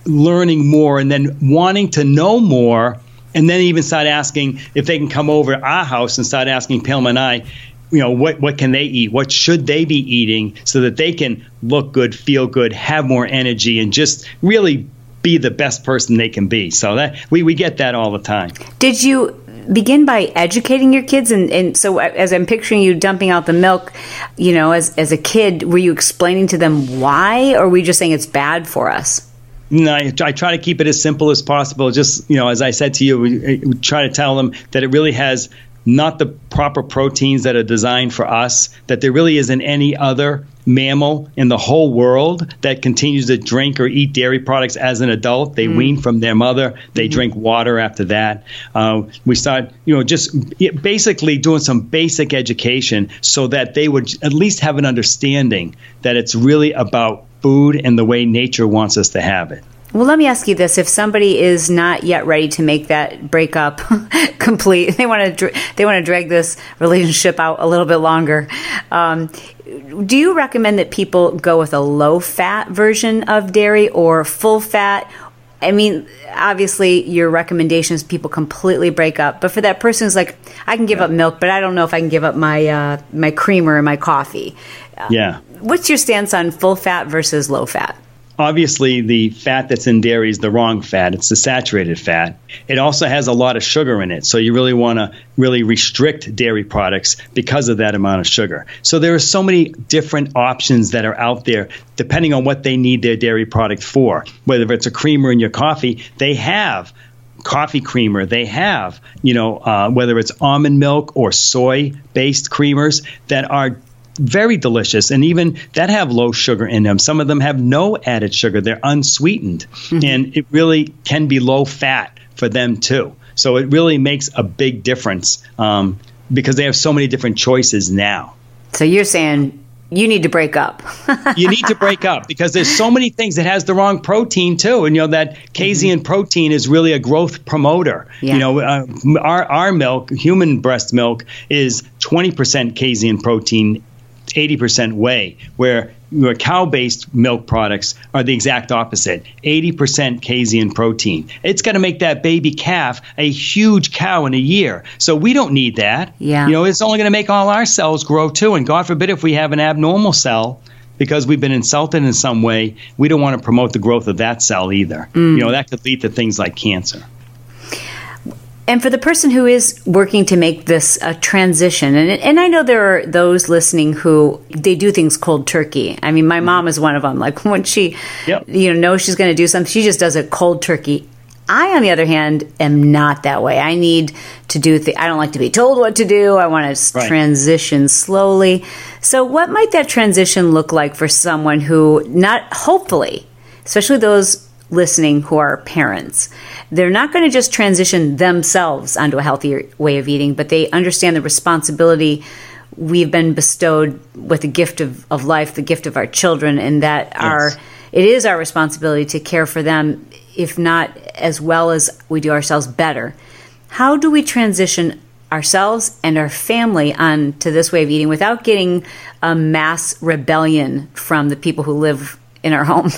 learning more and then wanting to know more and then even start asking if they can come over to our house and start asking Pam and I, you know, what what can they eat? What should they be eating so that they can look good, feel good, have more energy and just really be the best person they can be. So that we, we get that all the time. Did you begin by educating your kids and, and so uh, as i'm picturing you dumping out the milk you know as, as a kid were you explaining to them why or were you just saying it's bad for us no, I, I try to keep it as simple as possible. Just you know, as I said to you, we, we try to tell them that it really has not the proper proteins that are designed for us, that there really isn't any other mammal in the whole world that continues to drink or eat dairy products as an adult. They mm. wean from their mother. They mm-hmm. drink water after that. Uh, we start, you know, just basically doing some basic education so that they would at least have an understanding that it's really about food and the way nature wants us to have it. Well, let me ask you this: If somebody is not yet ready to make that breakup complete, they want to they want to drag this relationship out a little bit longer. Um, do you recommend that people go with a low fat version of dairy or full fat? I mean, obviously, your recommendations people completely break up. But for that person who's like, I can give yeah. up milk, but I don't know if I can give up my uh, my creamer and my coffee. Yeah. What's your stance on full fat versus low fat? Obviously the fat that's in dairy is the wrong fat. It's the saturated fat. It also has a lot of sugar in it. So you really want to really restrict dairy products because of that amount of sugar. So there are so many different options that are out there depending on what they need their dairy product for. Whether it's a creamer in your coffee they have coffee creamer. They have you know uh, whether it's almond milk or soy based creamers that are very delicious and even that have low sugar in them some of them have no added sugar they're unsweetened mm-hmm. and it really can be low fat for them too so it really makes a big difference um, because they have so many different choices now so you're saying you need to break up. you need to break up because there's so many things that has the wrong protein too, and you know that casein mm-hmm. protein is really a growth promoter. Yeah. You know, uh, our our milk, human breast milk, is 20% casein protein 80% whey, where your cow-based milk products are the exact opposite 80% casein protein. It's going to make that baby calf a huge cow in a year. So we don't need that. Yeah. You know it's only going to make all our cells grow too and god forbid if we have an abnormal cell because we've been insulted in some way we don't want to promote the growth of that cell either. Mm. you know that could lead to things like cancer and for the person who is working to make this a transition, and and I know there are those listening who they do things cold turkey. I mean, my mom mm-hmm. is one of them. Like when she, yep. you know, knows she's going to do something, she just does it cold turkey. I, on the other hand, am not that way. I need to do. Th- I don't like to be told what to do. I want to right. transition slowly. So, what might that transition look like for someone who, not hopefully, especially those listening who are parents. They're not going to just transition themselves onto a healthier way of eating, but they understand the responsibility we've been bestowed with the gift of, of life, the gift of our children, and that yes. our it is our responsibility to care for them, if not as well as we do ourselves better. How do we transition ourselves and our family onto this way of eating without getting a mass rebellion from the people who live in our home?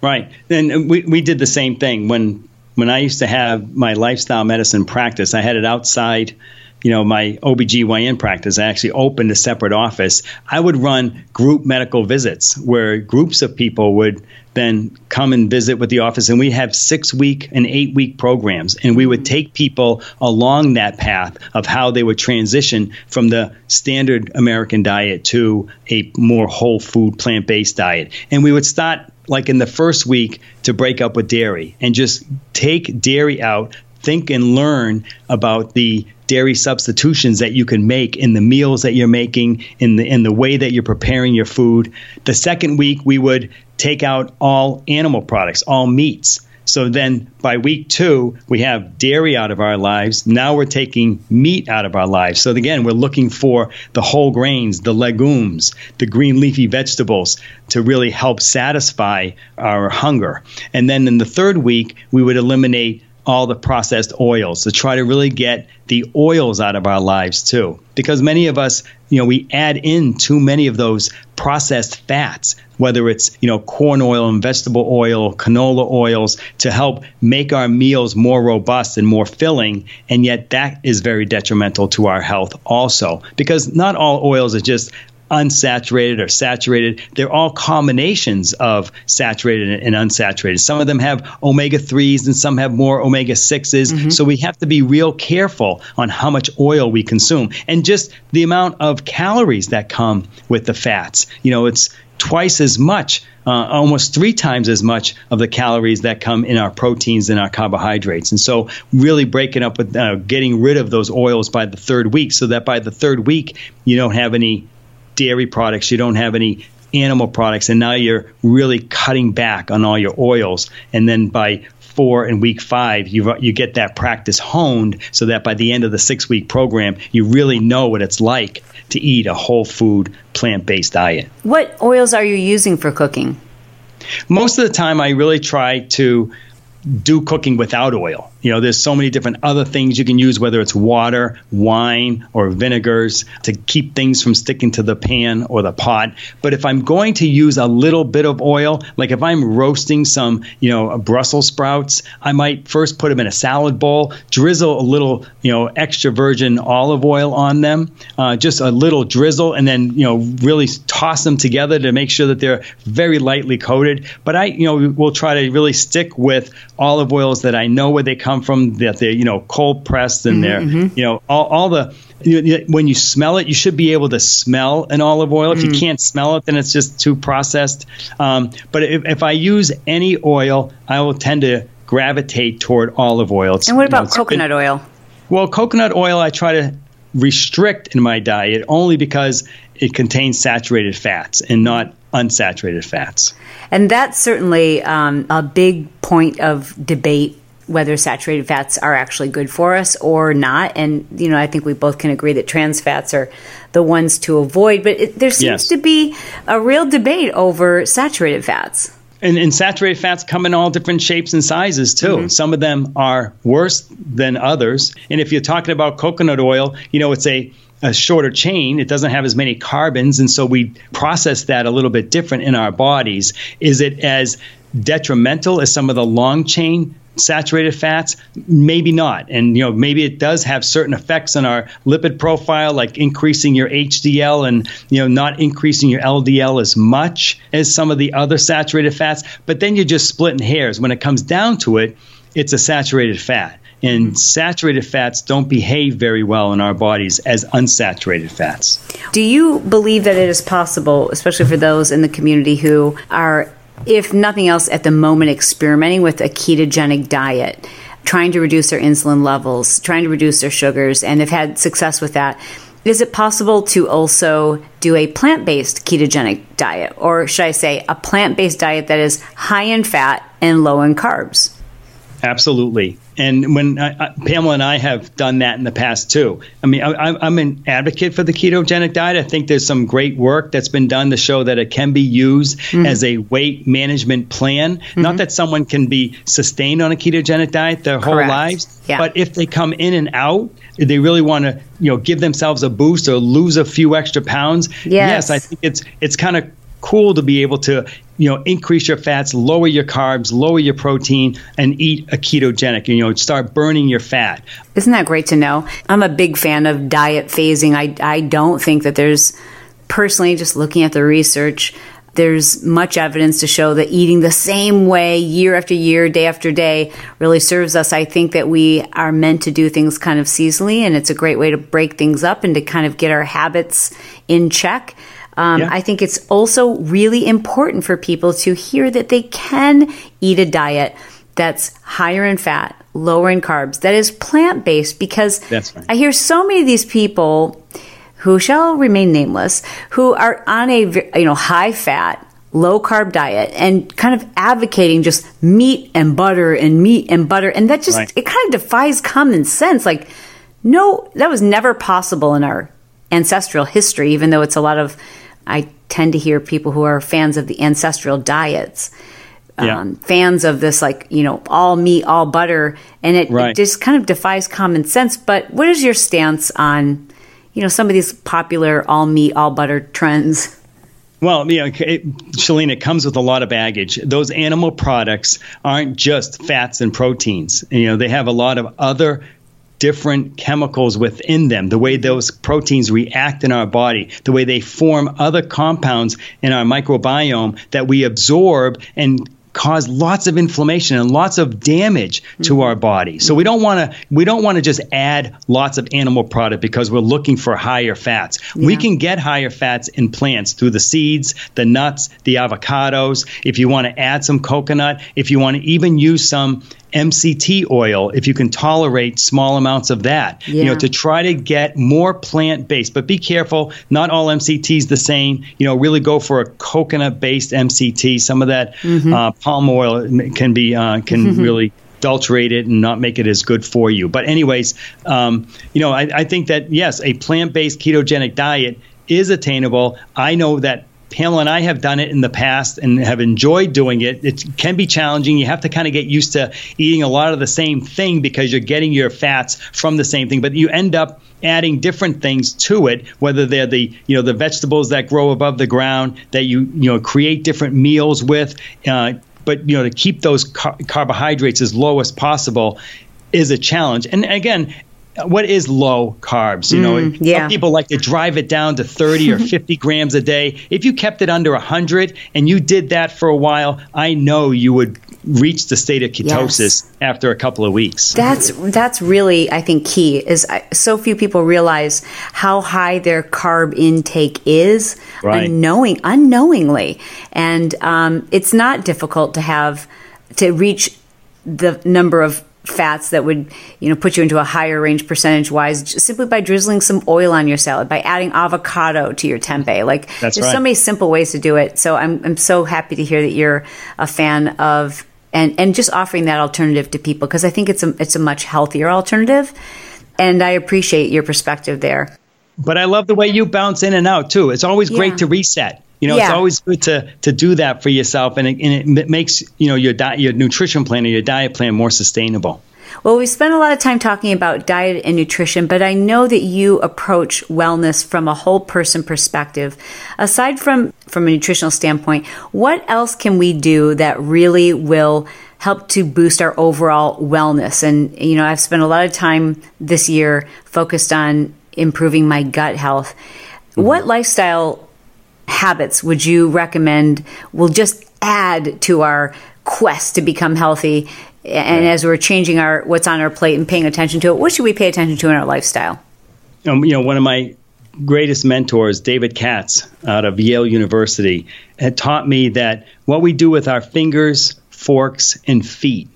Right. And we, we did the same thing when when I used to have my lifestyle medicine practice, I had it outside, you know, my OBGYN practice. I actually opened a separate office. I would run group medical visits where groups of people would then come and visit with the office and we have 6 week and 8 week programs and we would mm-hmm. take people along that path of how they would transition from the standard American diet to a more whole food plant-based diet. And we would start like in the first week to break up with dairy and just take dairy out, think and learn about the dairy substitutions that you can make in the meals that you're making, in the in the way that you're preparing your food. The second week we would take out all animal products, all meats. So then by week two, we have dairy out of our lives. Now we're taking meat out of our lives. So again, we're looking for the whole grains, the legumes, the green leafy vegetables to really help satisfy our hunger. And then in the third week, we would eliminate all the processed oils to try to really get the oils out of our lives too. Because many of us, you know, we add in too many of those processed fats, whether it's, you know, corn oil and vegetable oil, canola oils to help make our meals more robust and more filling. And yet that is very detrimental to our health also. Because not all oils are just unsaturated or saturated. They're all combinations of saturated and unsaturated. Some of them have omega 3s and some have more omega 6s. Mm-hmm. So we have to be real careful on how much oil we consume and just the amount of calories that come with the fats. You know, it's twice as much, uh, almost three times as much of the calories that come in our proteins and our carbohydrates. And so, really breaking up with uh, getting rid of those oils by the third week so that by the third week, you don't have any dairy products, you don't have any animal products, and now you're really cutting back on all your oils. And then by four and week five, you you get that practice honed so that by the end of the six week program, you really know what it's like to eat a whole food plant based diet. What oils are you using for cooking? Most of the time, I really try to do cooking without oil. You know, there's so many different other things you can use, whether it's water, wine, or vinegars to keep things from sticking to the pan or the pot. But if I'm going to use a little bit of oil, like if I'm roasting some, you know, Brussels sprouts, I might first put them in a salad bowl, drizzle a little, you know, extra virgin olive oil on them, uh, just a little drizzle, and then, you know, really toss them together to make sure that they're very lightly coated. But I, you know, will try to really stick with olive oils that I know where they come come from, that they're you know cold pressed and mm-hmm, they're mm-hmm. you know all, all the you, when you smell it, you should be able to smell an olive oil. If mm. you can't smell it, then it's just too processed. Um, but if, if I use any oil, I will tend to gravitate toward olive oil. It's, and what about you know, coconut been, oil? Well, coconut oil I try to restrict in my diet only because it contains saturated fats and not unsaturated fats. And that's certainly um, a big point of debate whether saturated fats are actually good for us or not. And, you know, I think we both can agree that trans fats are the ones to avoid. But it, there seems yes. to be a real debate over saturated fats. And, and, saturated fats come in all different shapes and sizes too. Mm-hmm. Some of them are worse than others. And if you're talking about coconut oil, you know, it's a a shorter chain. It doesn't have as many carbons, and so we process that a little bit different in our bodies. Is it as detrimental as some of the long chain saturated fats? Maybe not. And you know maybe it does have certain effects on our lipid profile like increasing your hdl and you know not increasing your ldl as much as some of the other saturated fats. But then you're just splitting hairs. When it comes down to it it's a saturated fat. And mm-hmm. saturated fats don't behave very well in our bodies as unsaturated fats. Do you believe that it is possible, especially for those in the community who are if nothing else, at the moment, experimenting with a ketogenic diet, trying to reduce their insulin levels, trying to reduce their sugars, and have had success with that. Is it possible to also do a plant based ketogenic diet? Or should I say, a plant based diet that is high in fat and low in carbs? Absolutely. And when uh, uh, Pamela and I have done that in the past too. I mean, I, am an advocate for the ketogenic diet. I think there's some great work that's been done to show that it can be used mm-hmm. as a weight management plan. Mm-hmm. Not that someone can be sustained on a ketogenic diet their whole Correct. lives, yeah. but if they come in and out, they really want to, you know, give themselves a boost or lose a few extra pounds. Yes, yes I think it's it's kind of cool to be able to you know increase your fats lower your carbs lower your protein and eat a ketogenic you know start burning your fat isn't that great to know i'm a big fan of diet phasing i, I don't think that there's personally just looking at the research there's much evidence to show that eating the same way year after year, day after day, really serves us. I think that we are meant to do things kind of seasonally, and it's a great way to break things up and to kind of get our habits in check. Um, yeah. I think it's also really important for people to hear that they can eat a diet that's higher in fat, lower in carbs, that is plant based, because right. I hear so many of these people who shall remain nameless who are on a you know high fat low carb diet and kind of advocating just meat and butter and meat and butter and that just right. it kind of defies common sense like no that was never possible in our ancestral history even though it's a lot of I tend to hear people who are fans of the ancestral diets. Yeah. Um, fans of this, like, you know, all meat, all butter, and it, right. it just kind of defies common sense. But what is your stance on, you know, some of these popular all meat, all butter trends? Well, you know, it, Chalene, it comes with a lot of baggage. Those animal products aren't just fats and proteins. You know, they have a lot of other different chemicals within them, the way those proteins react in our body, the way they form other compounds in our microbiome that we absorb and cause lots of inflammation and lots of damage to our body. So we don't want to we don't want to just add lots of animal product because we're looking for higher fats. Yeah. We can get higher fats in plants through the seeds, the nuts, the avocados. If you want to add some coconut, if you want to even use some MCT oil if you can tolerate small amounts of that. Yeah. You know, to try to get more plant based. But be careful, not all MCT is the same. You know, really go for a coconut based MCT. Some of that mm-hmm. uh, palm oil can be uh, can mm-hmm. really adulterate it and not make it as good for you. But anyways, um, you know, I, I think that yes, a plant based ketogenic diet is attainable. I know that Pamela and I have done it in the past and have enjoyed doing it. It can be challenging. You have to kind of get used to eating a lot of the same thing because you're getting your fats from the same thing, but you end up adding different things to it, whether they're the you know the vegetables that grow above the ground that you you know create different meals with. Uh, but you know to keep those car- carbohydrates as low as possible is a challenge. And again, what is low carbs? You know, mm, yeah. people like to drive it down to 30 or 50 grams a day. If you kept it under 100 and you did that for a while, I know you would reach the state of ketosis yes. after a couple of weeks. That's that's really I think key is so few people realize how high their carb intake is right. unknowing unknowingly, and um, it's not difficult to have to reach the number of fats that would you know put you into a higher range percentage wise simply by drizzling some oil on your salad by adding avocado to your tempeh. Like That's there's right. so many simple ways to do it. So I'm, I'm so happy to hear that you're a fan of and and just offering that alternative to people because I think it's a it's a much healthier alternative and I appreciate your perspective there but I love the way you bounce in and out too it's always great yeah. to reset you know, yeah. it's always good to to do that for yourself, and it, and it makes you know your diet, your nutrition plan or your diet plan more sustainable. Well, we spent a lot of time talking about diet and nutrition, but I know that you approach wellness from a whole person perspective. Aside from from a nutritional standpoint, what else can we do that really will help to boost our overall wellness? And you know, I've spent a lot of time this year focused on improving my gut health. Mm-hmm. What lifestyle habits would you recommend will just add to our quest to become healthy and as we're changing our what's on our plate and paying attention to it, what should we pay attention to in our lifestyle? Um, you know, one of my greatest mentors, David Katz, out of Yale University, had taught me that what we do with our fingers, forks, and feet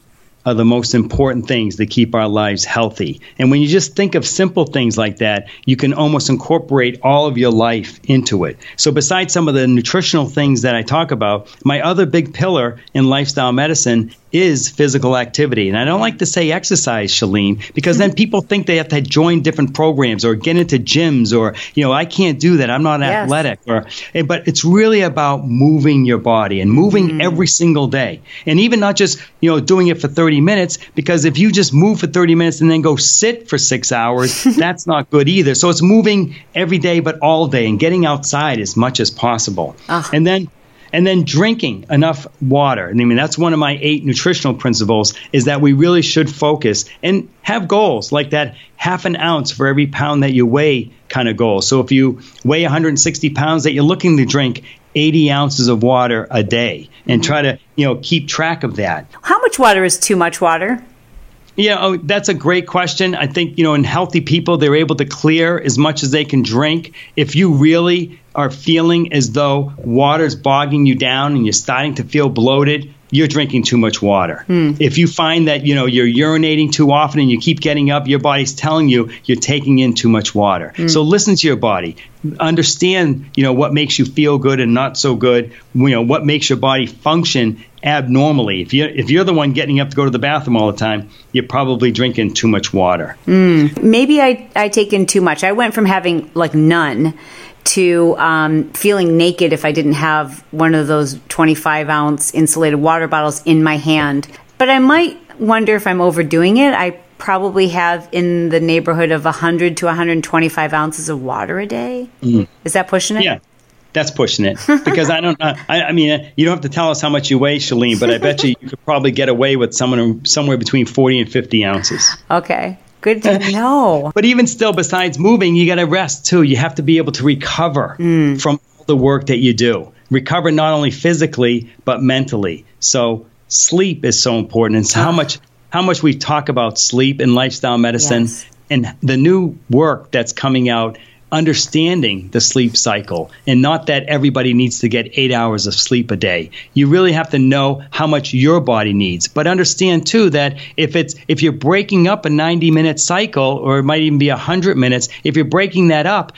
are the most important things that keep our lives healthy. And when you just think of simple things like that, you can almost incorporate all of your life into it. So, besides some of the nutritional things that I talk about, my other big pillar in lifestyle medicine is physical activity. And I don't like to say exercise, Chalene, because then people think they have to join different programs or get into gyms or, you know, I can't do that. I'm not yes. athletic. Or, eh, but it's really about moving your body and moving mm. every single day. And even not just, you know, doing it for 30 minutes, because if you just move for 30 minutes and then go sit for six hours, that's not good either. So it's moving every day, but all day and getting outside as much as possible. Uh. And then and then drinking enough water. And I mean, that's one of my eight nutritional principles is that we really should focus and have goals like that half an ounce for every pound that you weigh kind of goal. So if you weigh 160 pounds, that you're looking to drink 80 ounces of water a day and try to, you know, keep track of that. How much water is too much water? Yeah, oh, that's a great question. I think, you know, in healthy people, they're able to clear as much as they can drink. If you really are feeling as though water's bogging you down and you're starting to feel bloated, you're drinking too much water. Mm. If you find that you know you're urinating too often and you keep getting up, your body's telling you you're taking in too much water. Mm. So listen to your body. Understand, you know, what makes you feel good and not so good. You know, what makes your body function abnormally. If you if you're the one getting up to go to the bathroom all the time, you're probably drinking too much water. Mm. Maybe I I take in too much. I went from having like none to um, feeling naked if I didn't have one of those 25 ounce insulated water bottles in my hand. But I might wonder if I'm overdoing it. I probably have in the neighborhood of 100 to 125 ounces of water a day. Mm. Is that pushing it? Yeah. That's pushing it because I don't. Uh, I, I, mean, you don't have to tell us how much you weigh, Chalene, but I bet you you could probably get away with someone somewhere between forty and fifty ounces. Okay, Good to know. but even still, besides moving, you got to rest too. You have to be able to recover mm. from the work that you do. Recover not only physically but mentally. So sleep is so important. And so how ah. much how much we talk about sleep in lifestyle medicine yes. and the new work that's coming out understanding the sleep cycle and not that everybody needs to get eight hours of sleep a day. You really have to know how much your body needs. But understand too that if it's if you're breaking up a 90 minute cycle or it might even be 100 minutes, if you're breaking that up,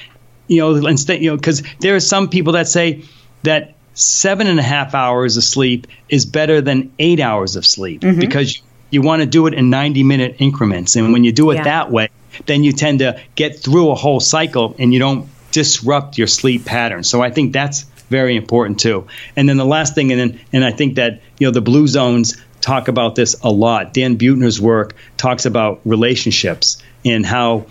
you know, instead, you know, because there are some people that say that seven and a half hours of sleep is better than eight hours of sleep mm-hmm. because you want to do it in 90 minute increments. And when you do it yeah. that way, then you tend to get through a whole cycle and you don't disrupt your sleep pattern. So I think that's very important too. And then the last thing, and then, and I think that you know the blue zones talk about this a lot. Dan Buettner's work talks about relationships and how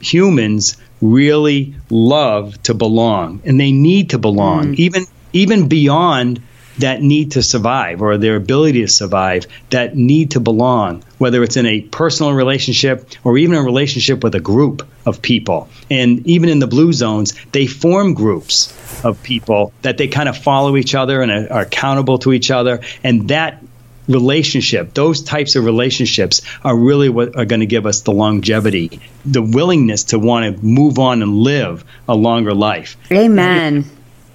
humans really love to belong and they need to belong, mm. even even beyond that need to survive or their ability to survive, that need to belong, whether it's in a personal relationship or even a relationship with a group of people. And even in the blue zones, they form groups of people that they kind of follow each other and are, accountable to each other. And that relationship, those types of relationships are really what are going to give us the longevity, the willingness to want to move on and live a longer life. Amen.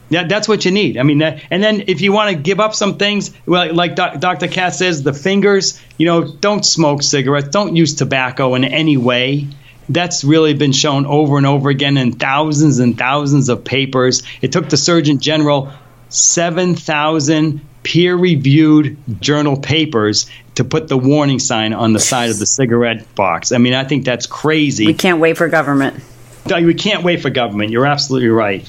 Yeah, that's what you need. I mean, that, and then if you want to give up some things, well, like doc, Dr. Katz says, the fingers, you know, don't smoke cigarettes, don't use tobacco in any way. That's really been shown over and over again in thousands and thousands of papers. It took the Surgeon General 7,000 peer reviewed journal papers to put the warning sign on the side of the cigarette box. I mean, I think that's crazy. We can't wait for government. We can't wait for government. You're absolutely right.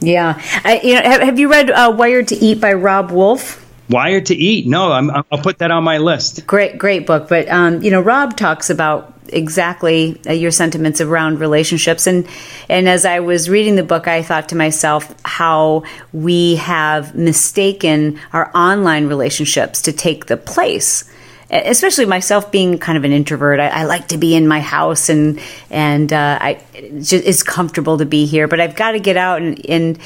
Yeah, I, you know, have, have you read uh, Wired to Eat by Robb Wolf? Wired to Eat. No, I'm, I'll put that on my list. Great, great book. But um, you know, Rob talks about exactly uh, your sentiments around relationships and and as I was reading the book I thought to myself how we have mistaken our online relationships to take the place especially myself being kind of an introvert I, I like to be in my house and and uh, I it's, just, it's comfortable to be here but I've got to get out and, and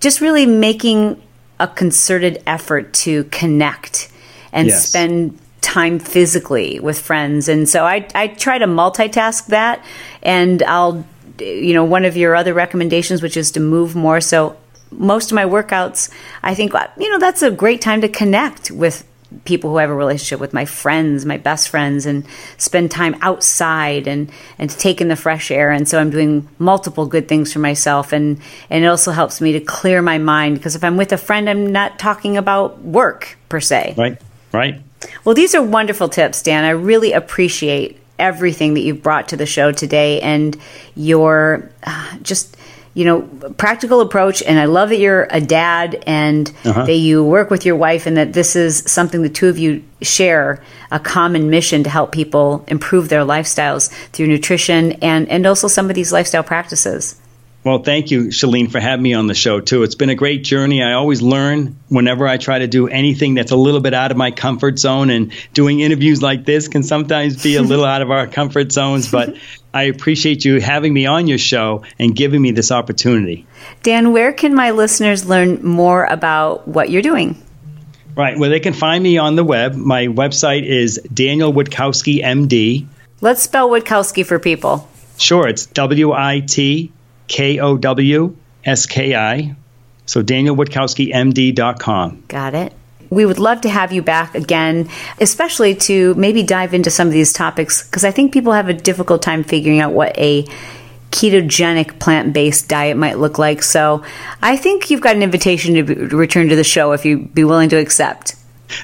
just really making a concerted effort to connect and yes. spend time physically with friends. And so I, I try to multitask that. And I'll, you know, one of your other recommendations, which is to move more. So most of my workouts, I think, you know, that's a great time to connect with people who have a relationship with my friends, my best friends, and spend time outside and and to take in the fresh air. And so I'm doing multiple good things for myself, and and it also helps me to clear my mind because if I'm with a friend, I'm not talking about work per se. Right. Right. Well, these are wonderful tips, Dan. I really appreciate everything that you've brought to the show today and your uh, just you know practical approach and i love that you're a dad and uh-huh. that you work with your wife and that this is something the two of you share a common mission to help people improve their lifestyles through nutrition and and also some of these lifestyle practices well, thank you, Chalene, for having me on the show, too. It's been a great journey. I always learn whenever I try to do anything that's a little bit out of my comfort zone, and doing interviews like this can sometimes be a little out of our comfort zones, but I appreciate you having me on your show and giving me this opportunity. Dan, where can my listeners learn more about what you're doing? Right. Well, they can find me on the web. My website is Daniel Witkowski, MD. Let's spell Witkowski for people. Sure. It's W I T K O W S K I. So danielwitkowskimd.com. Got it. We would love to have you back again, especially to maybe dive into some of these topics because I think people have a difficult time figuring out what a ketogenic plant based diet might look like. So I think you've got an invitation to, be, to return to the show if you'd be willing to accept.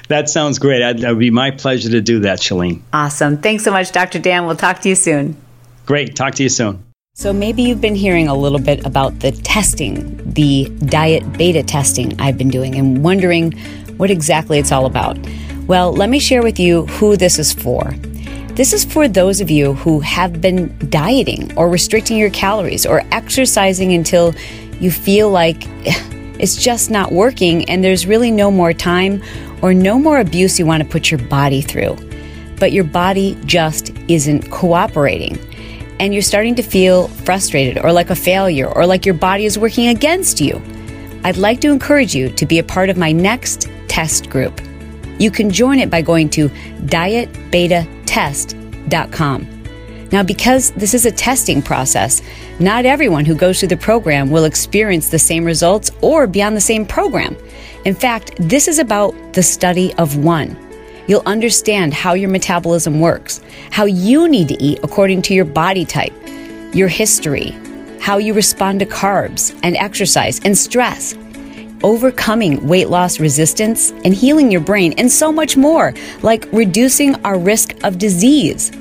That sounds great. That would be my pleasure to do that, Chalene. Awesome. Thanks so much, Dr. Dan. We'll talk to you soon. Great. Talk to you soon. So, maybe you've been hearing a little bit about the testing, the diet beta testing I've been doing, and wondering what exactly it's all about. Well, let me share with you who this is for. This is for those of you who have been dieting or restricting your calories or exercising until you feel like it's just not working and there's really no more time or no more abuse you want to put your body through. But your body just isn't cooperating and you're starting to feel frustrated or like a failure or like your body is working against you, I'd like to encourage you to be a part of my next test group. You can join it by going to dietbetatest.com. Now, because this is a testing process, not everyone who goes through the program will experience the same results or be on the same program. In fact, this is about the study of one. You'll understand how your metabolism works, how you need to eat according to your body type, your history, how you respond to carbs and exercise and stress, overcoming weight loss resistance and healing your brain, and so much more, like reducing our risk of disease.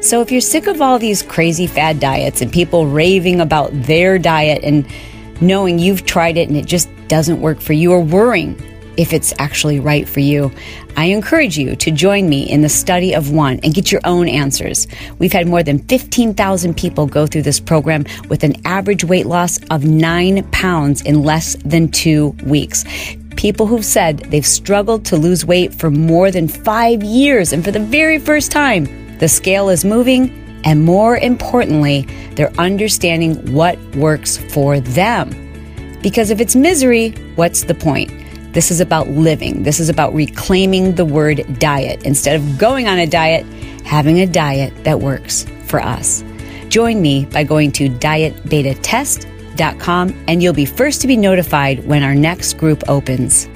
So, if you're sick of all these crazy fad diets and people raving about their diet and knowing you've tried it and it just doesn't work for you, or worrying if it's actually right for you. I encourage you to join me in the study of one and get your own answers. We've had more than 15,000 people go through this program with an average weight loss of nine pounds in less than two weeks. People who've said they've struggled to lose weight for more than five years, and for the very first time, the scale is moving, and more importantly, they're understanding what works for them. Because if it's misery, what's the point? This is about living. This is about reclaiming the word diet. Instead of going on a diet, having a diet that works for us. Join me by going to dietbetatest.com and you'll be first to be notified when our next group opens.